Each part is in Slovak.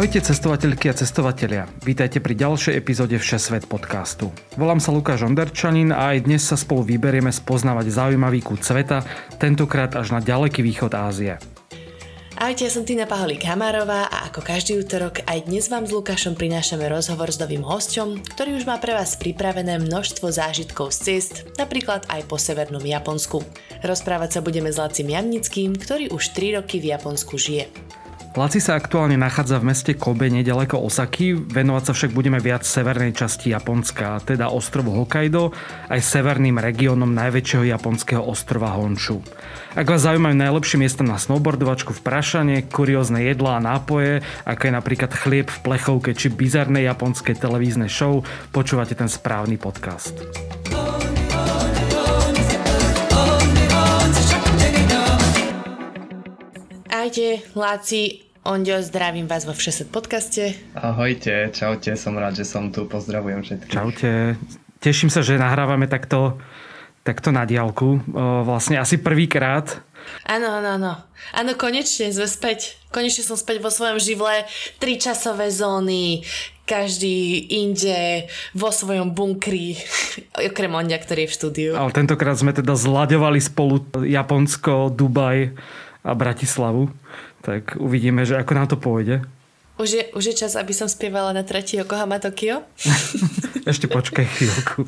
Ahojte cestovateľky a cestovatelia. Vítajte pri ďalšej epizóde Všesvet podcastu. Volám sa Lukáš Onderčanin a aj dnes sa spolu vyberieme spoznávať zaujímavý kút sveta, tentokrát až na ďaleký východ Ázie. Ahojte, ja som Tina Paholík Hamárová a ako každý útorok aj dnes vám s Lukášom prinášame rozhovor s novým hosťom, ktorý už má pre vás pripravené množstvo zážitkov z ciest, napríklad aj po severnom Japonsku. Rozprávať sa budeme s Lacim Jamnickým, ktorý už 3 roky v Japonsku žije. Laci sa aktuálne nachádza v meste Kobe nedaleko Osaky, venovať sa však budeme viac severnej časti Japonska, teda ostrovu Hokkaido, aj severným regiónom najväčšieho japonského ostrova Honshu. Ak vás zaujímajú najlepšie miesta na snowboardovačku v Prašane, kuriózne jedlá a nápoje, ako je napríklad chlieb v plechovke či bizarné japonské televízne show, počúvate ten správny podcast. Ahojte, Láci, Ondio, zdravím vás vo Všeset podcaste. Ahojte, čaute, som rád, že som tu, pozdravujem všetkých. Čaute, teším sa, že nahrávame takto, takto na diálku, vlastne asi prvýkrát. Áno, áno, áno. Áno, konečne sme späť. Konečne som späť vo svojom živle. Tri časové zóny, každý inde, vo svojom bunkri, okrem Ondia, ktorý je v štúdiu. Ale tentokrát sme teda zlaďovali spolu Japonsko, Dubaj, a Bratislavu. Tak uvidíme, že ako nám to pôjde. Už je, už je čas, aby som spievala na tretí Yokohama Tokio? Ešte počkaj chvíľku.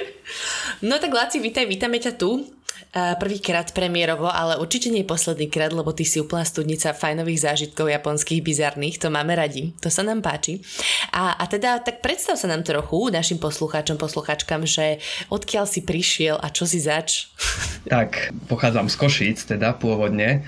no tak Láci, vítaj, vítame ťa tu. Prvýkrát premiérovo, ale určite nie posledný krát, lebo ty si úplná studnica fajnových zážitkov japonských bizarných, to máme radi, to sa nám páči. A, a teda, tak predstav sa nám trochu, našim poslucháčom, poslucháčkam, že odkiaľ si prišiel a čo si zač? Tak, pochádzam z Košíc, teda pôvodne.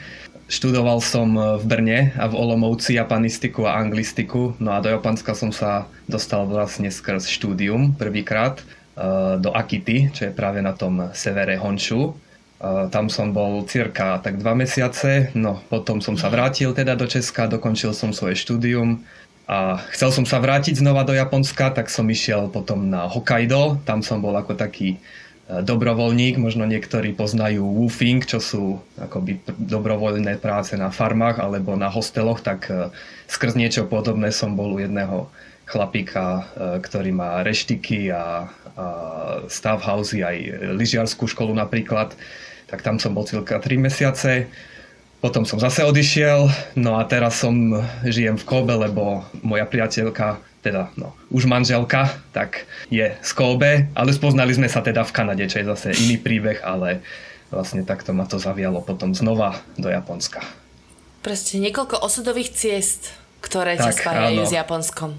Študoval som v Brne a v Olomouci japanistiku a anglistiku, no a do Japonska som sa dostal vlastne skrz štúdium prvýkrát eh, do Akity, čo je práve na tom severe Honshu tam som bol cirka tak dva mesiace, no potom som sa vrátil teda do Česka, dokončil som svoje štúdium a chcel som sa vrátiť znova do Japonska, tak som išiel potom na Hokkaido, tam som bol ako taký e, dobrovoľník, možno niektorí poznajú woofing, čo sú akoby dobrovoľné práce na farmách alebo na hosteloch, tak e, skrz niečo podobné som bol u jedného chlapíka, ktorý má reštiky a, a stavhousey, aj lyžiarskú školu napríklad tak tam som bol cirka 3 mesiace. Potom som zase odišiel, no a teraz som žijem v Kobe, lebo moja priateľka, teda no, už manželka, tak je z Kobe, ale spoznali sme sa teda v Kanade, čo je zase iný príbeh, ale vlastne takto ma to zavialo potom znova do Japonska. Proste niekoľko osudových ciest, ktoré ťa spájajú s Japonskom.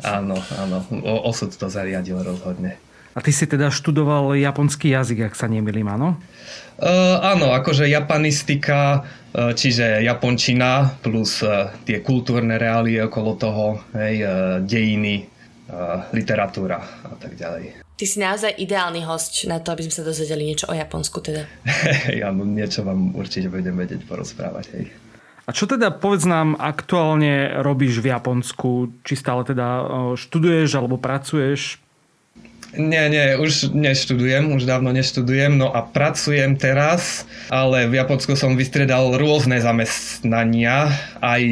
Áno, áno, o, osud to zariadil rozhodne. A ty si teda študoval japonský jazyk, ak sa nemýlim, áno? Uh, áno, akože japanistika, čiže japončina plus uh, tie kultúrne reálie okolo toho, hej, uh, dejiny, uh, literatúra a tak ďalej. Ty si naozaj ideálny host na to, aby sme sa dozvedeli niečo o Japonsku teda. ja no, niečo vám určite budem vedieť porozprávať, hej. A čo teda, povedz nám, aktuálne robíš v Japonsku? Či stále teda študuješ alebo pracuješ? Nie, nie, už neštudujem, už dávno neštudujem, no a pracujem teraz, ale v Japonsku som vystredal rôzne zamestnania, aj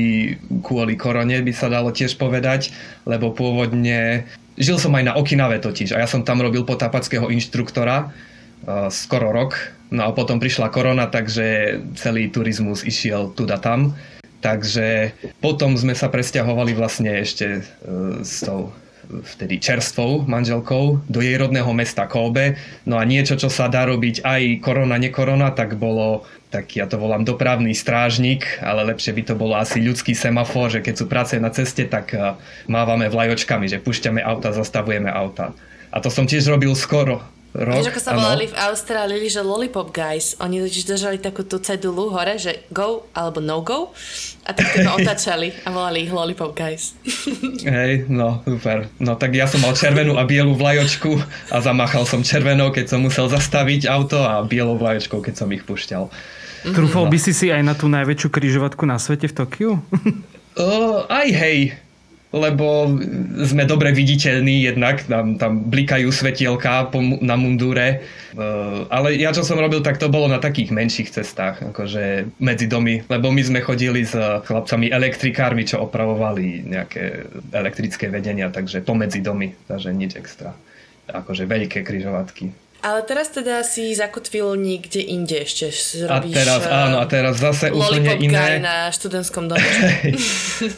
kvôli korone by sa dalo tiež povedať, lebo pôvodne žil som aj na Okinave totiž a ja som tam robil potápackého inštruktora uh, skoro rok, no a potom prišla korona, takže celý turizmus išiel tu tam. Takže potom sme sa presťahovali vlastne ešte uh, s tou vtedy čerstvou manželkou do jej rodného mesta Kobe. No a niečo, čo sa dá robiť aj korona, nekorona, tak bolo tak ja to volám dopravný strážnik, ale lepšie by to bolo asi ľudský semafor, že keď sú práce na ceste, tak eh, mávame vlajočkami, že pušťame auta, zastavujeme auta. A to som tiež robil skoro, rok. Vieš, ako sa volali v Austrálii, že Lollipop Guys. Oni totiž držali takú tú cedulu hore, že go alebo no go. A tak to otačali a volali ich Lollipop Guys. Hej, no super. No tak ja som mal červenú a bielu vlajočku a zamáchal som červenou, keď som musel zastaviť auto a bielou vlajočkou, keď som ich pušťal. Trúfal by si si aj na tú najväčšiu kryžovatku na svete v Tokiu? Uh, aj hej, lebo sme dobre viditeľní jednak, tam, tam blikajú svetielka na mundúre. Uh, ale ja čo som robil, tak to bolo na takých menších cestách, akože medzi domy, lebo my sme chodili s chlapcami elektrikármi, čo opravovali nejaké elektrické vedenia, takže pomedzi domy, takže nič extra. Akože veľké kryžovatky. Ale teraz teda si zakotvil niekde inde ešte. Robíš, a teraz, áno, a teraz zase úplne iné. Guy na študentskom dome.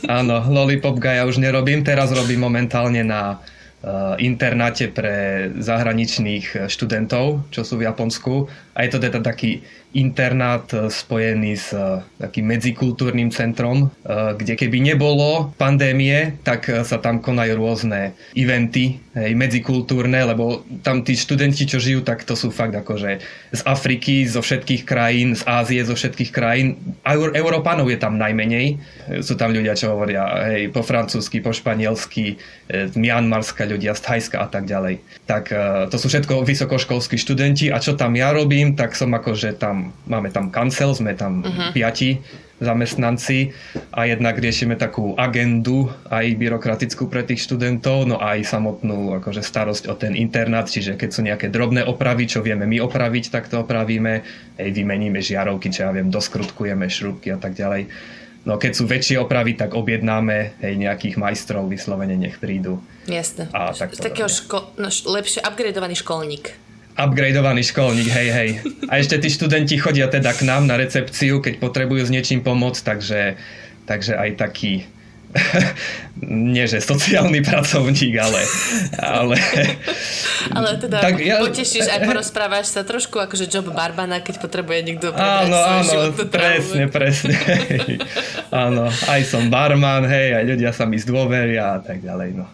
áno, Lollipop Guy ja už nerobím, teraz robím momentálne na uh, internáte pre zahraničných študentov, čo sú v Japonsku. A je to teda taký internát e, spojený s e, takým medzikultúrnym centrom, e, kde keby nebolo pandémie, tak sa tam konajú rôzne eventy, hej, medzikultúrne, lebo tam tí študenti, čo žijú, tak to sú fakt akože z Afriky, zo všetkých krajín, z Ázie, zo všetkých krajín. A Európanov je tam najmenej. Sú tam ľudia, čo hovoria hej, po francúzsky, po španielsky, z Mianmarska ľudia, z Thajska a tak ďalej. Tak to sú všetko vysokoškolskí študenti a čo tam ja robím, tak som akože tam máme tam kancel, sme tam uh-huh. piati zamestnanci a jednak riešime takú agendu aj byrokratickú pre tých študentov, no aj samotnú akože starosť o ten internát, čiže keď sú nejaké drobné opravy, čo vieme my opraviť, tak to opravíme, aj vymeníme žiarovky, čo ja viem, doskrutkujeme šrubky a tak ďalej. No keď sú väčšie opravy, tak objednáme hej, nejakých majstrov, vyslovene nech prídu. Jasne. A tak Takého ško- no, lepšie upgradeovaný školník upgradeovaný školník, hej, hej. A ešte tí študenti chodia teda k nám na recepciu, keď potrebujú s niečím pomôcť, takže, takže aj taký nie že sociálny pracovník, ale... Ale, ale teda tak ja, potešíš aj porozprávaš sa trošku akože job barbana, keď potrebuje niekto Áno, áno, presne, presne. áno, aj som barman, hej, aj ľudia sa mi zdôveria a tak ďalej, no.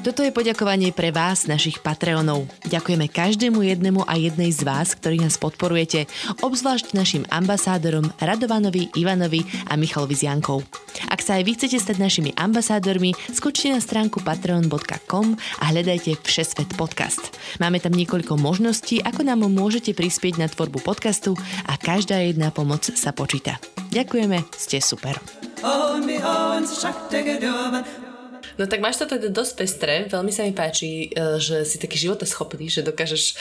Toto je poďakovanie pre vás, našich Patreonov. Ďakujeme každému jednému a jednej z vás, ktorí nás podporujete, obzvlášť našim ambasádorom Radovanovi, Ivanovi a Michalovi z Jankou. Ak sa aj vy chcete stať našimi ambasádormi, skočte na stránku patreon.com a hľadajte Všesvet podcast. Máme tam niekoľko možností, ako nám môžete prispieť na tvorbu podcastu a každá jedna pomoc sa počíta. Ďakujeme, ste super. No tak máš to teda dosť pestré, veľmi sa mi páči, e, že si taký životoschopný, že dokážeš e,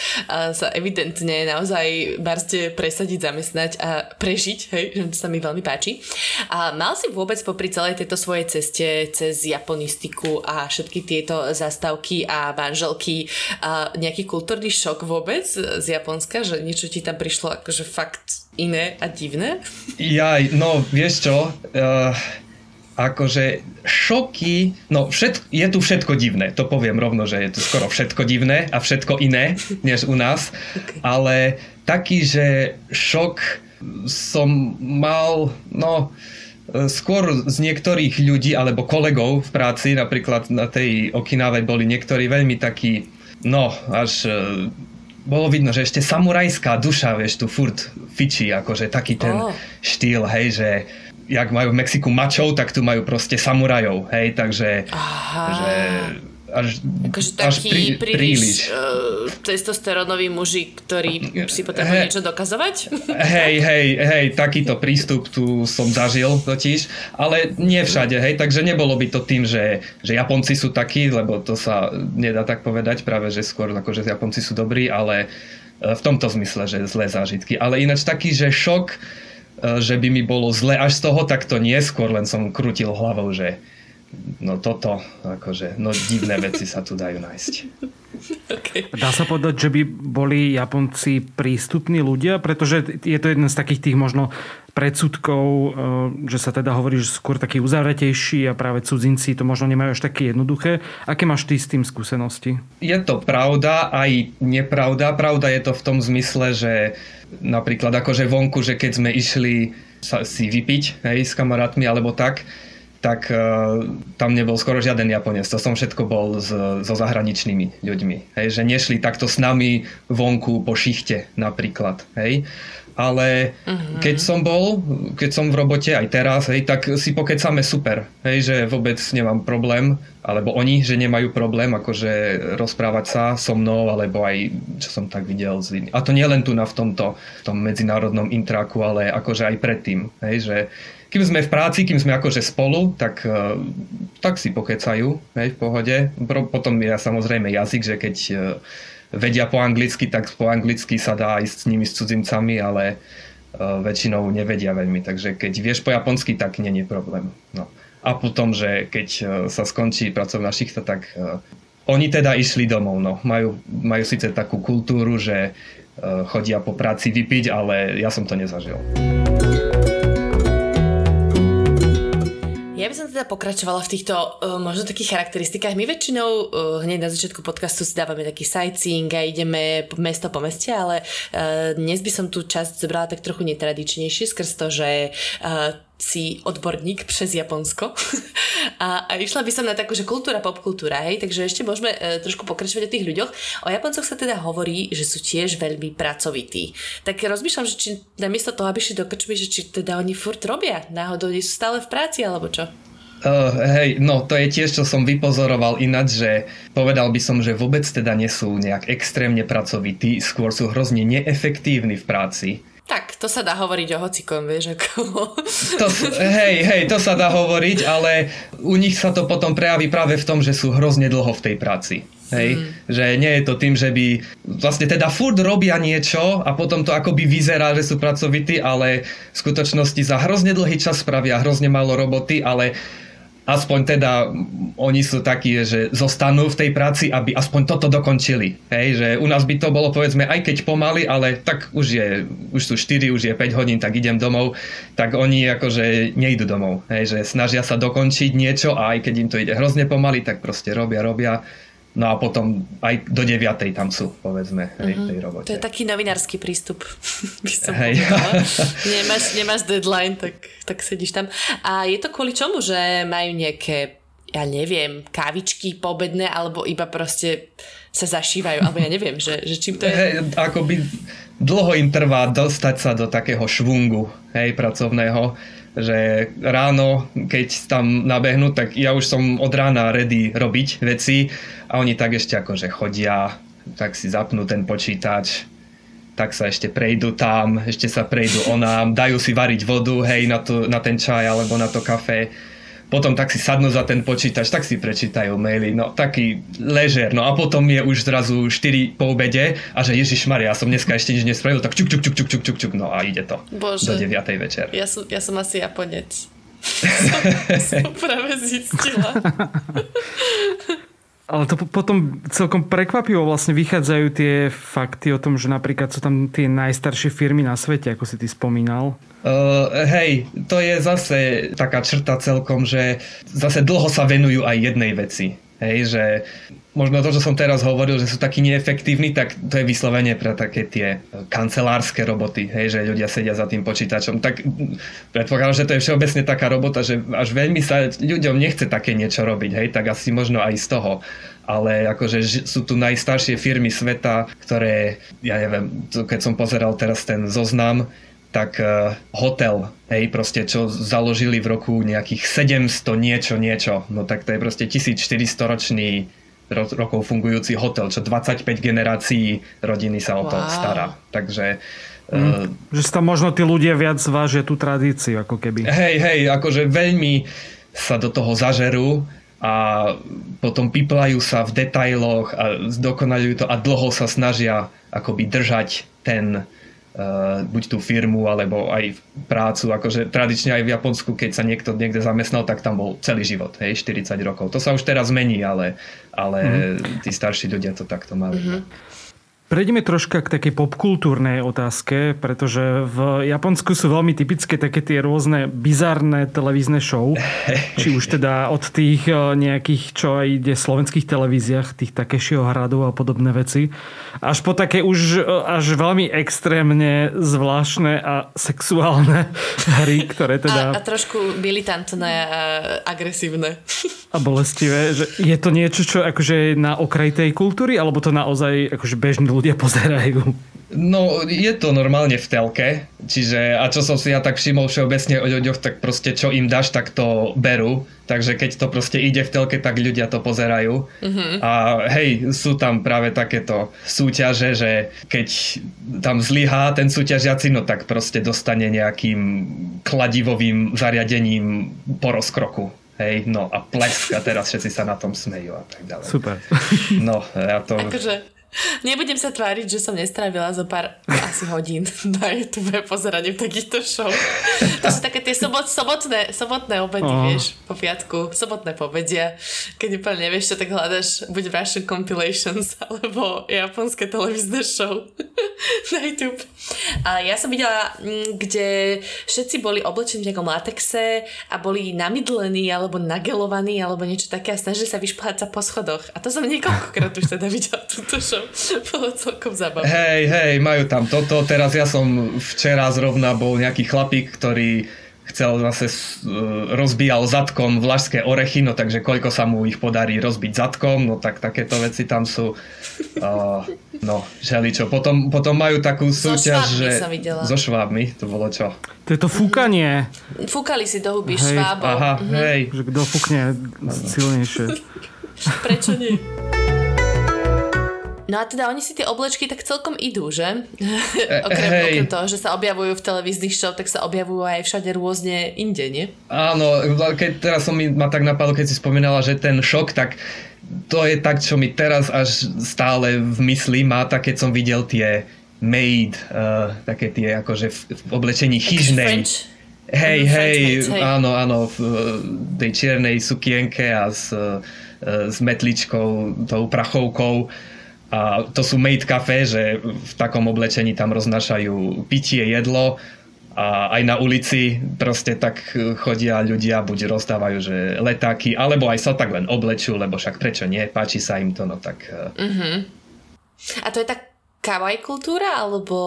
sa evidentne naozaj barste presadiť, zamestnať a prežiť, hej, to sa mi veľmi páči. A mal si vôbec popri celej tejto svojej ceste cez japonistiku a všetky tieto zastávky a manželky a nejaký kultúrny šok vôbec z Japonska, že niečo ti tam prišlo akože fakt iné a divné? Jaj, no vieš čo, uh akože šoky, no všet, je tu všetko divné, to poviem rovno, že je tu skoro všetko divné a všetko iné, než u nás, okay. ale taký, že šok som mal, no skôr z niektorých ľudí alebo kolegov v práci, napríklad na tej Okinave boli niektorí veľmi takí, no až e, bolo vidno, že ešte samurajská duša, vieš, tu furt fičí, akože taký ten oh. štýl, hej, že jak majú v Mexiku mačov, tak tu majú proste samurajov, hej, takže Aha. že až, akože taký až prí, príliš, príliš. Uh, testosterónový muži, ktorí si potrebujú hey, niečo dokazovať? Hej, hej, hej, takýto prístup tu som zažil totiž, ale nie všade, hej, takže nebolo by to tým, že, že Japonci sú takí, lebo to sa nedá tak povedať, práve že skôr akože Japonci sú dobrí, ale e, v tomto zmysle, že zlé zážitky. Ale ináč taký, že šok, že by mi bolo zle až z toho, tak to nie, skôr len som krutil hlavou, že no toto, akože, no divné veci sa tu dajú nájsť. Okay. Dá sa povedať, že by boli Japonci prístupní ľudia, pretože je to jeden z takých tých možno predsudkov, e, že sa teda hovorí, že skôr takí uzavretejší a práve cudzinci to možno nemajú až také jednoduché. Aké máš ty s tým skúsenosti? Je to pravda, aj nepravda. Pravda je to v tom zmysle, že napríklad akože vonku, že keď sme išli sa si vypiť hej, s kamarátmi alebo tak, tak uh, tam nebol skoro žiaden Japonec. To som všetko bol s, so zahraničnými ľuďmi. Hej, že nešli takto s nami vonku po šichte napríklad. Hej. Ale uh-huh. keď som bol, keď som v robote aj teraz, hej, tak si pokecame super, hej, že vôbec nemám problém, alebo oni, že nemajú problém akože rozprávať sa so mnou, alebo aj, čo som tak videl, a to nie len tu na v tomto v tom medzinárodnom intraku, ale akože aj predtým, hej, že kým sme v práci, kým sme akože spolu, tak, e, tak si pokecajú, hej, v pohode. Potom je samozrejme jazyk, že keď e, vedia po anglicky, tak po anglicky sa dá ísť s nimi, s cudzincami, ale uh, väčšinou nevedia veľmi. Takže keď vieš po japonsky, tak nie je problém. No. A potom, že keď uh, sa skončí pracovná šichta, tak uh, oni teda išli domov. No. Majú, majú síce takú kultúru, že chodia po práci vypiť, ale ja som to nezažil. Ja by som teda pokračovala v týchto uh, možno takých charakteristikách. My väčšinou uh, hneď na začiatku podcastu si dávame taký sightseeing a ideme mesto po meste, ale uh, dnes by som tú časť zobrala tak trochu netradičnejšie skrz to, že uh, si odborník přes Japonsko a, a išla by som na takú, že kultúra, popkultúra, hej, takže ešte môžeme e, trošku pokračovať o tých ľuďoch. O Japoncoch sa teda hovorí, že sú tiež veľmi pracovití. Tak rozmýšľam, že či namiesto toho, aby šli do krčmy, že či teda oni furt robia, náhodou nie sú stále v práci, alebo čo? Uh, hej, no to je tiež, čo som vypozoroval ináč, že povedal by som, že vôbec teda nie sú nejak extrémne pracovití, skôr sú hrozne neefektívni v práci. Tak, to sa dá hovoriť o hocikom, vieš, ako... To, hej, hej, to sa dá hovoriť, ale u nich sa to potom prejaví práve v tom, že sú hrozne dlho v tej práci. Hej, mm. že nie je to tým, že by vlastne teda furt robia niečo a potom to akoby vyzerá, že sú pracovití, ale v skutočnosti za hrozne dlhý čas spravia hrozne málo roboty, ale aspoň teda oni sú takí, že zostanú v tej práci, aby aspoň toto dokončili. Hej, že u nás by to bolo povedzme aj keď pomaly, ale tak už je, už sú 4, už je 5 hodín, tak idem domov, tak oni akože nejdu domov. Hej, že snažia sa dokončiť niečo a aj keď im to ide hrozne pomaly, tak proste robia, robia No a potom aj do 9. tam sú, povedzme, hej, uh-huh. tej robote. To je taký novinársky prístup, by som hej. nemáš, nemáš deadline, tak, tak sedíš tam. A je to kvôli čomu, že majú nejaké, ja neviem, kávičky pobedné, alebo iba proste sa zašívajú, alebo ja neviem, že, že čím to je? Hej, akoby dlho im trvá dostať sa do takého švungu, hej, pracovného že ráno, keď tam nabehnú, tak ja už som od rána ready robiť veci a oni tak ešte akože chodia, tak si zapnú ten počítač, tak sa ešte prejdú tam, ešte sa prejdú onám, dajú si variť vodu, hej, na, to, na ten čaj alebo na to kafe potom tak si sadnú za ten počítač, tak si prečítajú maily, no taký ležer, no a potom je už zrazu 4 po obede a že Ježiš Maria, ja som dneska ešte nič nespravil, tak čuk, čuk, čuk, čuk, čuk, čuk, čuk, no a ide to Bože. do 9. večer. Ja som, ja som asi Japonec. som, som práve zistila. Ale to potom celkom prekvapivo vlastne vychádzajú tie fakty o tom, že napríklad sú tam tie najstaršie firmy na svete, ako si ty spomínal. Uh, hej, to je zase taká črta celkom, že zase dlho sa venujú aj jednej veci. Hej, že možno to, čo som teraz hovoril, že sú takí neefektívni, tak to je vyslovene pre také tie kancelárske roboty, hej, že ľudia sedia za tým počítačom. Tak predpokladám, že to je všeobecne taká robota, že až veľmi sa ľuďom nechce také niečo robiť, hej, tak asi možno aj z toho ale akože sú tu najstaršie firmy sveta, ktoré, ja neviem, keď som pozeral teraz ten zoznam, tak uh, hotel, hej, proste čo založili v roku nejakých 700 niečo, niečo, no tak to je proste 1400 ročný rokov fungujúci hotel, čo 25 generácií rodiny sa o to wow. stará. Takže Mm, uh, že tam možno tí ľudia viac vážia tú tradíciu, ako keby. Hej, hej, akože veľmi sa do toho zažerú a potom piplajú sa v detailoch a zdokonalujú to a dlho sa snažia akoby držať ten uh, buď tú firmu alebo aj prácu. Akože tradične aj v Japonsku, keď sa niekto niekde zamestnal, tak tam bol celý život, hej, 40 rokov. To sa už teraz mení, ale, ale mm-hmm. tí starší ľudia to takto mali. Mm-hmm. Prejdeme troška k takej popkultúrnej otázke, pretože v Japonsku sú veľmi typické také tie rôzne bizarné televízne show. Či už teda od tých eh, nejakých, čo aj ide v slovenských televíziách, tých Takešieho hradu a podobné veci, až po také už eh, až veľmi extrémne zvláštne a sexuálne hry, ktoré teda... A, a trošku militantné a agresívne. A bolestivé. Že je to niečo, čo akože je na okraj tej kultúry, alebo to naozaj akože bežný ľudia pozerajú. No, je to normálne v telke, čiže a čo som si ja tak všimol všeobecne o ľuďoch, tak proste čo im dáš, tak to berú. Takže keď to proste ide v telke, tak ľudia to pozerajú. Mm-hmm. A hej, sú tam práve takéto súťaže, že keď tam zlyhá ten súťažiaci, no tak proste dostane nejakým kladivovým zariadením po rozkroku. Hej, no a plesk a teraz všetci sa na tom smejú a tak ďalej. Super. No, ja to... Akože Nebudem sa tváriť, že som nestrávila zo pár asi hodín na YouTube pozeraním takýchto show. To sú také tie sobot, sobotné, sobotné obedy, oh. vieš, po piatku, sobotné pobedia, keď úplne nevieš čo, tak hľadaš buď Russian Compilations alebo japonské televízne show na YouTube. A ja som videla, mm, kde všetci boli oblečení v nejakom latexe a boli namydlení alebo nagelovaní alebo niečo také a snažili sa vyšplhať sa po schodoch. A to som niekoľkokrát už teda videla túto show to bolo celkom zábavné. Hej, hej, majú tam toto. Teraz ja som včera zrovna bol nejaký chlapík, ktorý chcel zase rozbíjal zadkom vlašské orechy, no takže koľko sa mu ich podarí rozbiť zadkom, no tak takéto veci tam sú. Uh, no, želičo. Potom, potom majú takú súťaž, so že... som videla. So švábmi, to bolo čo? To je to fúkanie. Fúkali si do huby švábov. Aha, mhm. hej. Že kto fúkne silnejšie. Prečo nie? No a teda oni si tie oblečky tak celkom idú, že? okrem, hey. okrem toho, že sa objavujú v televíznych show, tak sa objavujú aj všade rôzne inde, nie? Áno, keď teraz som mi ma tak napadlo, keď si spomínala, že ten šok, tak to je tak, čo mi teraz až stále v mysli má, tak keď som videl tie made, uh, také tie akože v, v oblečení chyžnej. Hej, hej, áno, áno, v tej čiernej sukienke a s, uh, s metličkou, tou prachovkou a to sú made café, že v takom oblečení tam roznášajú pitie, jedlo a aj na ulici proste tak chodia ľudia, buď rozdávajú, že letáky, alebo aj sa tak len oblečú, lebo však prečo nie, páči sa im to, no tak... Uh-huh. A to je tak kawaii kultúra, alebo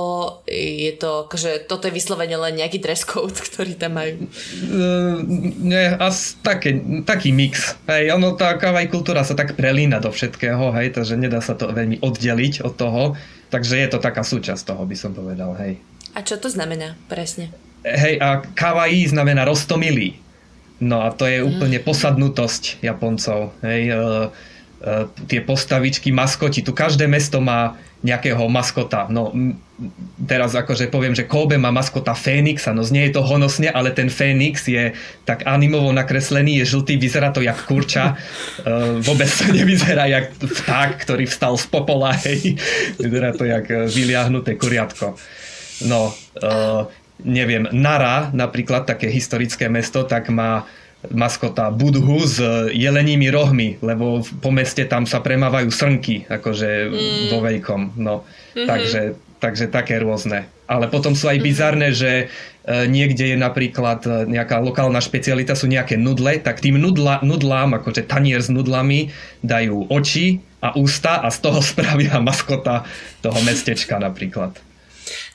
je to, akože toto je vyslovene len nejaký dress code, ktorý tam majú? Uh, nie, asi také, taký mix. Hej, ono, tá kawaii kultúra sa tak prelína do všetkého, hej, takže nedá sa to veľmi oddeliť od toho, takže je to taká súčasť toho, by som povedal, hej. A čo to znamená presne? Hej, a kawaii znamená roztomilý. No a to je mm. úplne posadnutosť Japoncov, hej, uh, uh, tie postavičky, maskoti, tu každé mesto má nejakého maskota. No teraz akože poviem, že Kobe má maskota Fénixa, no znie je to honosne, ale ten Fénix je tak animovo nakreslený, je žltý, vyzerá to jak kurča, uh, vôbec to nevyzerá jak vták, ktorý vstal z popola, hej. vyzerá to jak e, vyliahnuté kuriatko. No, uh, neviem, Nara, napríklad také historické mesto, tak má maskota Budhu s jelenými rohmi, lebo po meste tam sa premávajú srnky, akože mm. vo veľkom. No. Mm-hmm. Takže, takže také rôzne. Ale potom sú aj mhm. bizarné, že e, niekde je napríklad e, nejaká lokálna špecialita, sú nejaké nudle, tak tým nudla, nudlám, akože tanier s nudlami, dajú oči a ústa a z toho spravia maskota toho mestečka napríklad.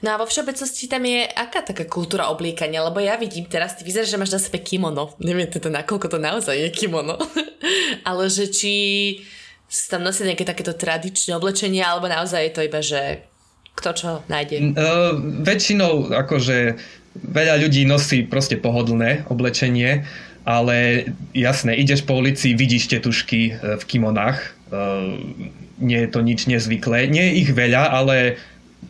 No a vo všeobecnosti tam je aká taká kultúra obliekania, lebo ja vidím teraz, ty vyzeráš, že máš na sebe kimono. Neviem teda, nakoľko to naozaj je kimono. Ale že či tam nosia nejaké takéto tradičné oblečenie, alebo naozaj je to iba, že kto čo nájde? Uh, väčšinou akože veľa ľudí nosí proste pohodlné oblečenie, ale jasné, ideš po ulici, vidíš tetušky e, v kimonách, uh, nie je to nič nezvyklé. Nie je ich veľa, ale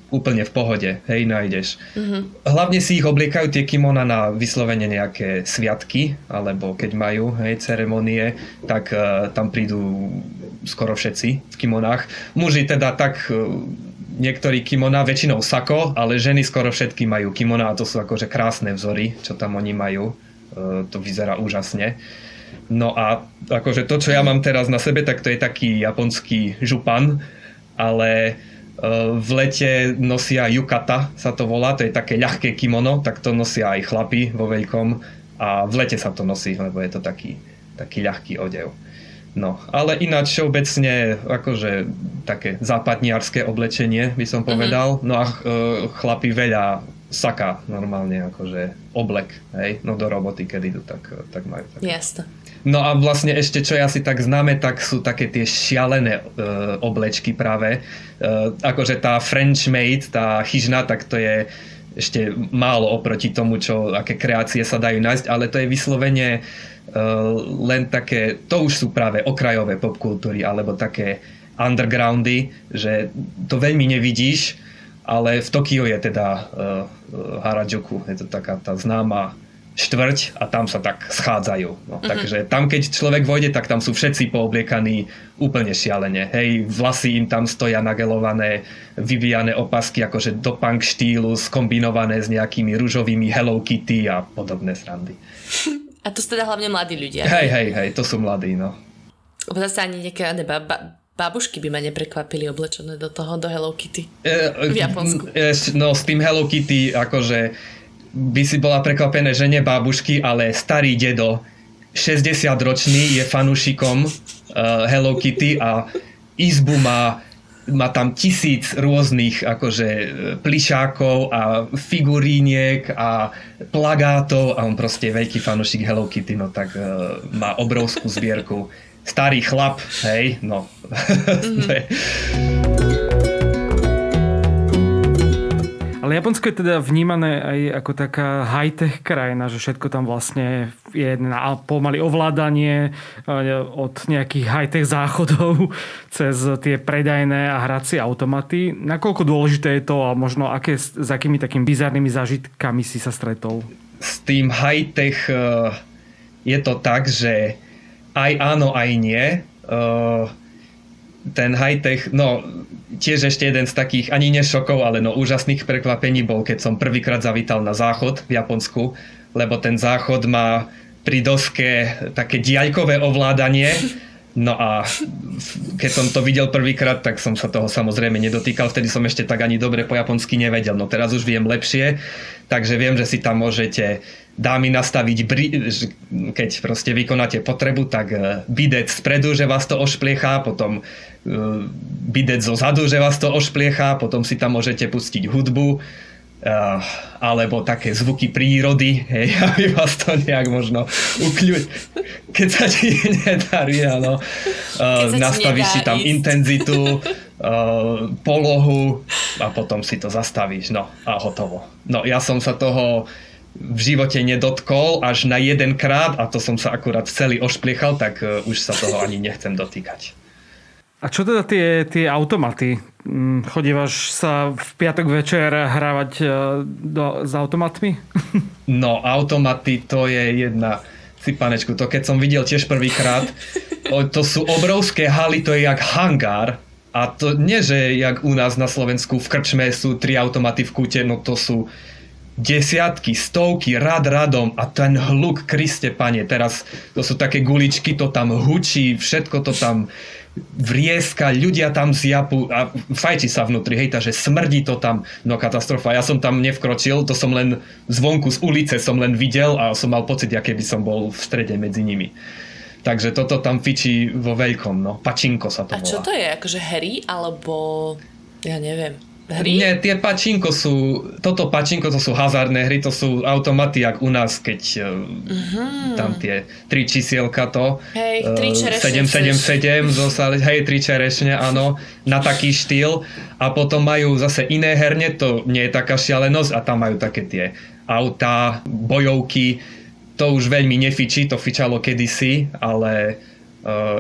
úplne v pohode, hej, nájdeš. Mm-hmm. Hlavne si ich obliekajú tie kimona na vyslovene nejaké sviatky, alebo keď majú, hej, ceremonie, tak uh, tam prídu skoro všetci v kimonách. Muži teda tak uh, niektorí kimona, väčšinou sako, ale ženy skoro všetky majú kimona a to sú akože krásne vzory, čo tam oni majú. Uh, to vyzerá úžasne. No a akože to, čo ja mám teraz na sebe, tak to je taký japonský župan, ale v lete nosia yukata, sa to volá, to je také ľahké kimono, tak to nosia aj chlapi vo veľkom a v lete sa to nosí, lebo je to taký, taký ľahký odev. No, ale ináč všeobecne akože také západniarské oblečenie by som mhm. povedal. Mm-hmm. No a e, chlapi veľa saka normálne, akože oblek, hej, no do roboty, keď idú, tak, tak majú. Tak. Jasne. No a vlastne ešte, čo ja si tak známe, tak sú také tie šialené e, oblečky práve. E, akože tá French made, tá chyžna, tak to je ešte málo oproti tomu, čo, aké kreácie sa dajú nájsť, ale to je vyslovene e, len také, to už sú práve okrajové popkultúry, alebo také undergroundy, že to veľmi nevidíš, ale v Tokiu je teda uh, Harajuku, je to taká tá známa štvrť a tam sa tak schádzajú. No, mm-hmm. Takže tam, keď človek vojde, tak tam sú všetci poobliekaní úplne šialene. Hej, vlasy im tam stoja nagelované, vyvíjane opasky akože do punk štýlu, skombinované s nejakými rúžovými Hello Kitty a podobné srandy. A to sú teda hlavne mladí ľudia. Hej, hej, hej, to sú mladí, no. Zase ani nejaké ba, ba, Babušky by ma neprekvapili oblečené do toho, do Hello Kitty. E, v Japonsku. E, no s tým Hello Kitty, akože by si bola prekvapené, že nie babušky, ale starý dedo, 60 ročný, je fanúšikom uh, Hello Kitty a izbu má má tam tisíc rôznych akože plišákov a figuríniek a plagátov a on proste je veľký fanúšik Hello Kitty, no tak uh, má obrovskú zbierku starý chlap, hej, no. Mm-hmm. Ale Japonsko je teda vnímané aj ako taká high-tech krajina, že všetko tam vlastne je na pomaly ovládanie e, od nejakých high-tech záchodov cez tie predajné a hracie automaty. Nakoľko dôležité je to a možno aké, s akými takými bizarnými zážitkami si sa stretol? S tým high-tech e, je to tak, že aj áno, aj nie. Uh, ten high-tech, no tiež ešte jeden z takých ani nešokov, ale no úžasných prekvapení bol, keď som prvýkrát zavítal na záchod v Japonsku, lebo ten záchod má pri doske také diaľkové ovládanie. No a keď som to videl prvýkrát, tak som sa toho samozrejme nedotýkal. Vtedy som ešte tak ani dobre po japonsky nevedel. No teraz už viem lepšie, takže viem, že si tam môžete dámy nastaviť, keď proste vykonáte potrebu, tak e, bidet spredu, že vás to ošpliechá, potom e, bidet zo zadu, že vás to ošpliecha, potom si tam môžete pustiť hudbu, e, alebo také zvuky prírody, hej, aby vás to nejak možno ukľuť, keď sa ti nedarí, áno. Nastavíš si tam ísť. intenzitu, polohu a potom si to zastavíš, no a hotovo. No ja som sa toho v živote nedotkol až na jeden krát a to som sa akurát celý ošpliechal, tak uh, už sa toho ani nechcem dotýkať. A čo teda tie, tie automaty? Mm, chodívaš sa v piatok večer hrávať uh, do, s automatmi? No, automaty to je jedna si panečku, to keď som videl tiež prvýkrát, to sú obrovské haly, to je jak hangár, a to nie, že jak u nás na Slovensku v krčme sú tri automaty v kúte, no to sú desiatky, stovky, rad radom a ten hluk, Kriste pane, teraz to sú také guličky, to tam hučí, všetko to tam vrieska, ľudia tam zjapu a fajči sa vnútri, hej, takže smrdí to tam, no katastrofa. Ja som tam nevkročil, to som len zvonku z ulice som len videl a som mal pocit, aké by som bol v strede medzi nimi. Takže toto tam fičí vo veľkom, no. Pačinko sa to A čo volá. to je? Akože hry alebo ja neviem hry? Nie, tie pačinko sú, toto pačinko to sú hazardné hry, to sú automaty, jak u nás, keď uh-huh. tam tie tri čísielka to. Hej, tri čerešne. 7, 7, 7, zosali, hej, tri čerešne, áno, na taký štýl. A potom majú zase iné herne, to nie je taká šialenosť a tam majú také tie autá, bojovky, to už veľmi nefičí, to fičalo kedysi, ale Eh,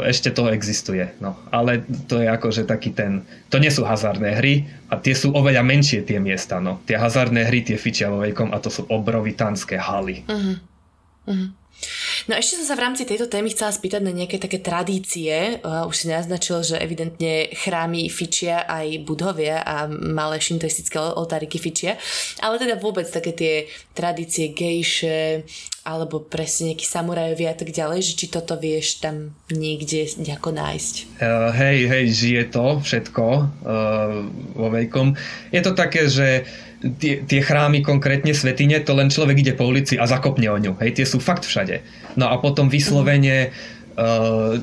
ešte to existuje. No. Ale to je akože taký ten... To nie sú hazardné hry a tie sú oveľa menšie tie miesta. No. Tie hazardné hry tie fičia vo veľkom a to sú obrovitánske haly. Uh-huh. Uh-huh. No ešte som sa v rámci tejto témy chcela spýtať na nejaké také tradície. Uh, už si naznačil, že evidentne chrámy fičia aj budovia a malé šintoistické oltáriky fičia. Ale teda vôbec také tie tradície gejše alebo presne nejakí samurajovia a tak ďalej, že či toto vieš tam niekde nejako nájsť. Uh, hej, hej, žije to všetko uh, vo veľkom. Je to také, že tie, tie chrámy, konkrétne svetine, to len človek ide po ulici a zakopne o ňu. Hej, tie sú fakt všade. No a potom vyslovene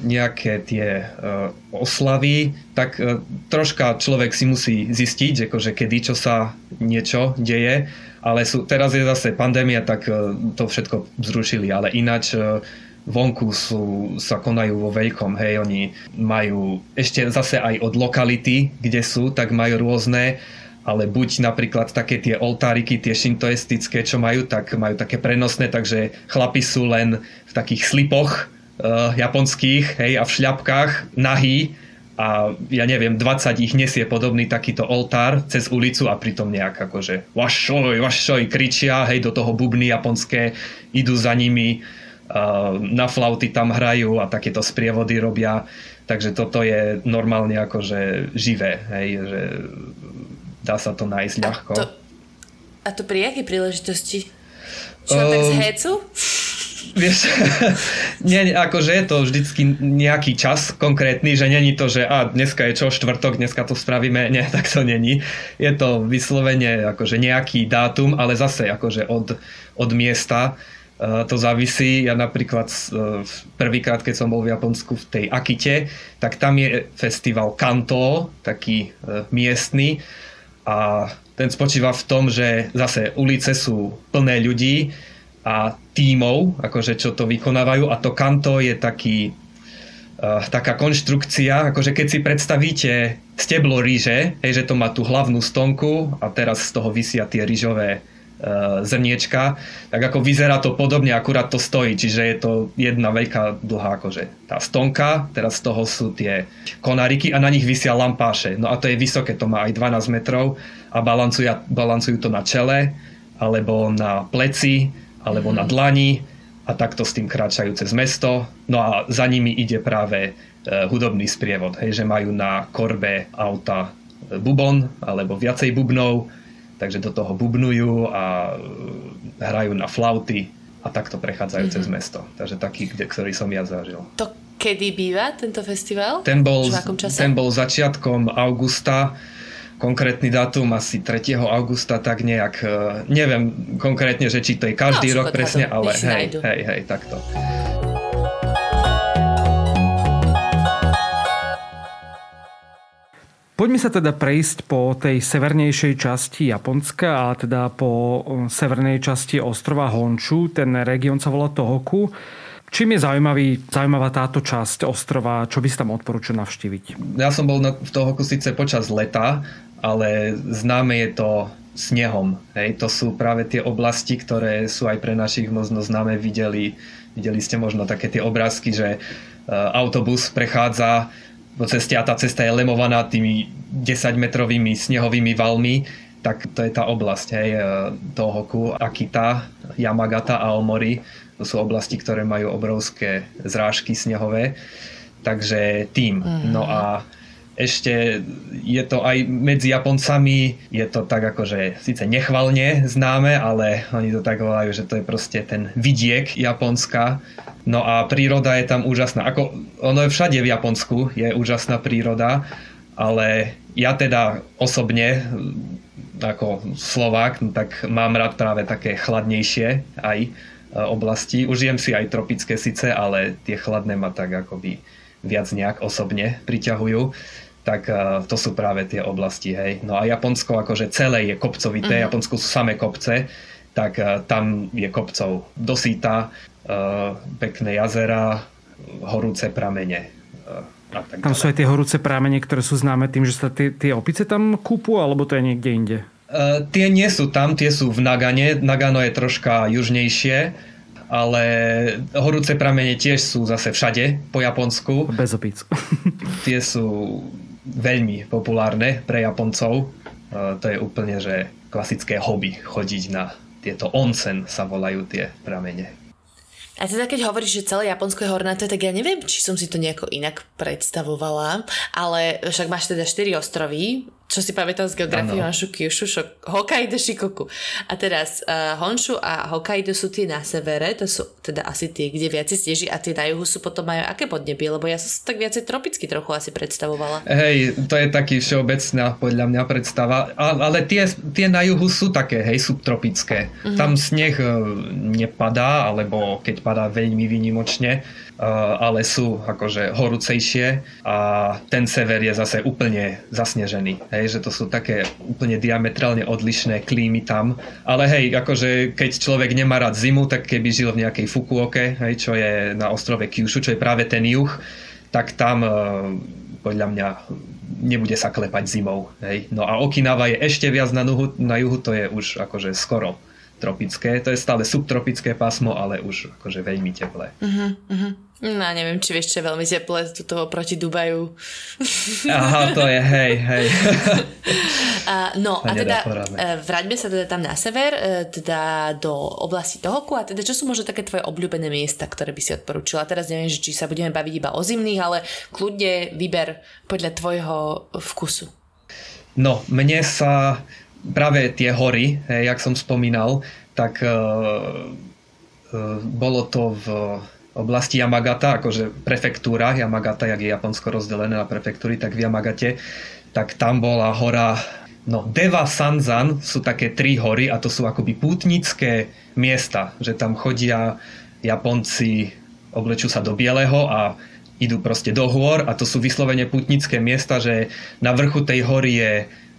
nejaké tie uh, oslavy, tak uh, troška človek si musí zistiť, akože kedy čo sa niečo deje, ale sú, teraz je zase pandémia, tak uh, to všetko zrušili, ale ináč uh, vonku sú, sa konajú vo veľkom, hej, oni majú ešte zase aj od lokality, kde sú, tak majú rôzne ale buď napríklad také tie oltáriky, tie šintoistické, čo majú, tak majú také prenosné, takže chlapi sú len v takých slipoch uh, japonských, hej, a v šľapkách, nahý a ja neviem, 20 ich nesie podobný takýto oltár cez ulicu a pritom nejak akože vašoj, vašoj kričia, hej, do toho bubny japonské, idú za nimi, uh, na flauty tam hrajú a takéto sprievody robia. Takže toto je normálne akože živé, hej, že dá sa to nájsť ľahko. A to, a to pri akej príležitosti? Čo, um, tak z hecu? Vieš, nie, akože je to vždycky nejaký čas konkrétny, že není to, že a dneska je čo, štvrtok, dneska to spravíme, nie, tak to není. Je to vyslovene akože nejaký dátum, ale zase akože od, od miesta e, to závisí. Ja napríklad e, prvýkrát, keď som bol v Japonsku v tej Akite, tak tam je festival Kanto, taký e, miestny a ten spočíva v tom, že zase ulice sú plné ľudí a tímov, akože čo to vykonávajú. A to kanto je taký uh, taká konštrukcia, akože keď si predstavíte steblo ríže, hej, že to má tú hlavnú stonku a teraz z toho vysia tie rýžové zrniečka, tak ako vyzerá to podobne, akurát to stojí, čiže je to jedna veľká dlhá akože tá stonka, teraz z toho sú tie konáriky a na nich vysia lampáše, no a to je vysoké, to má aj 12 metrov a balancujú, balancujú to na čele alebo na pleci alebo na dlani a takto s tým kráčajú cez mesto. No a za nimi ide práve e, hudobný sprievod, hej, že majú na korbe auta e, bubon alebo viacej bubnov, takže do toho bubnujú a e, hrajú na flauty a takto prechádzajú mm-hmm. cez mesto. Takže taký, ktorý som ja zažil. To kedy býva tento festival? Ten bol, ten bol začiatkom augusta konkrétny dátum asi 3. augusta, tak nejak, e, neviem konkrétne, že či to je každý no, rok presne, ale hej, hej, hej, takto. Poďme sa teda prejsť po tej severnejšej časti Japonska a teda po e, severnej časti ostrova Honču. Ten región sa volá Tohoku. Čím je zaujímavý, zaujímavá táto časť ostrova? Čo by si tam odporúčil navštíviť? Ja som bol v Tohoku síce počas leta, ale známe je to snehom. Hej, to sú práve tie oblasti, ktoré sú aj pre našich možno známe. Videli, videli ste možno také tie obrázky, že uh, autobus prechádza po ceste a tá cesta je lemovaná tými 10-metrovými snehovými valmi, tak to je tá oblasť hej, e, Tohoku, Akita, Yamagata a Aomori. To sú oblasti, ktoré majú obrovské zrážky snehové. Takže tým. No a ešte je to aj medzi Japoncami, je to tak akože síce nechvalne známe, ale oni to tak volajú, že to je proste ten vidiek Japonska. No a príroda je tam úžasná. Ako, ono je všade v Japonsku, je úžasná príroda, ale ja teda osobne ako Slovák, no tak mám rád práve také chladnejšie aj e, oblasti. Užijem si aj tropické síce, ale tie chladné ma tak akoby viac nejak osobne priťahujú tak uh, to sú práve tie oblasti, hej. No a Japonsko akože celé je kopcovité, uh-huh. Japonsko sú samé kopce, tak uh, tam je kopcov dosýta, uh, pekné jazera, horúce pramene. Uh, a tak tam sú aj tie horúce pramene, ktoré sú známe tým, že sa tie, tie opice tam kúpu, alebo to je niekde inde? Uh, tie nie sú tam, tie sú v Nagane. Nagano je troška južnejšie, ale horúce pramene tiež sú zase všade po Japonsku. Bez opíc. tie sú veľmi populárne pre Japoncov. To je úplne, že klasické hobby chodiť na tieto onsen sa volajú tie pramene. A teda keď hovoríš, že celé Japonsko je hornaté, tak ja neviem, či som si to nejako inak predstavovala, ale však máš teda 4 ostrovy, čo si pamätal z geografie Honshu, Kyushu, Hokkaido, Shikoku. A teraz uh, Honshu a Hokkaido sú tie na severe, to sú teda asi tie, kde viacej stieži a tie na juhu sú potom majú aké podnebie, lebo ja som sa tak viacej tropicky trochu asi predstavovala. Hej, to je taký všeobecná podľa mňa predstava, ale tie, tie na juhu sú také, hej, subtropické. Uh-huh. Tam sneh e, nepadá, alebo keď padá veľmi výnimočne, ale sú akože horúcejšie a ten sever je zase úplne zasnežený. Hej, že to sú také úplne diametrálne odlišné klímy tam. Ale hej, akože keď človek nemá rád zimu, tak keby žil v nejakej Fukuoke, hej, čo je na ostrove Kyushu, čo je práve ten juh, tak tam e, podľa mňa nebude sa klepať zimou. Hej. No a Okinawa je ešte viac na, nuhu, na juhu, to je už akože skoro tropické. To je stále subtropické pásmo, ale už akože veľmi teplé. Uh-huh, uh-huh. No neviem, či vieš, čo je veľmi teplé toho proti Dubaju. Aha, to je, hej, hej. a, no a teda e, vráťme sa teda tam na sever, e, teda do oblasti Tohoku a teda čo sú možno také tvoje obľúbené miesta, ktoré by si odporúčila? Teraz neviem, či sa budeme baviť iba o zimných, ale kľudne vyber podľa tvojho vkusu. No, mne sa práve tie hory, hej, jak som spomínal, tak uh, uh, bolo to v oblasti Yamagata, akože prefektúra Yamagata, jak je Japonsko rozdelené na prefektúry, tak v Yamagate, tak tam bola hora No, Deva Sanzan sú také tri hory a to sú akoby pútnické miesta, že tam chodia Japonci, oblečú sa do bieleho a idú proste do hôr a to sú vyslovene putnické miesta, že na vrchu tej hory je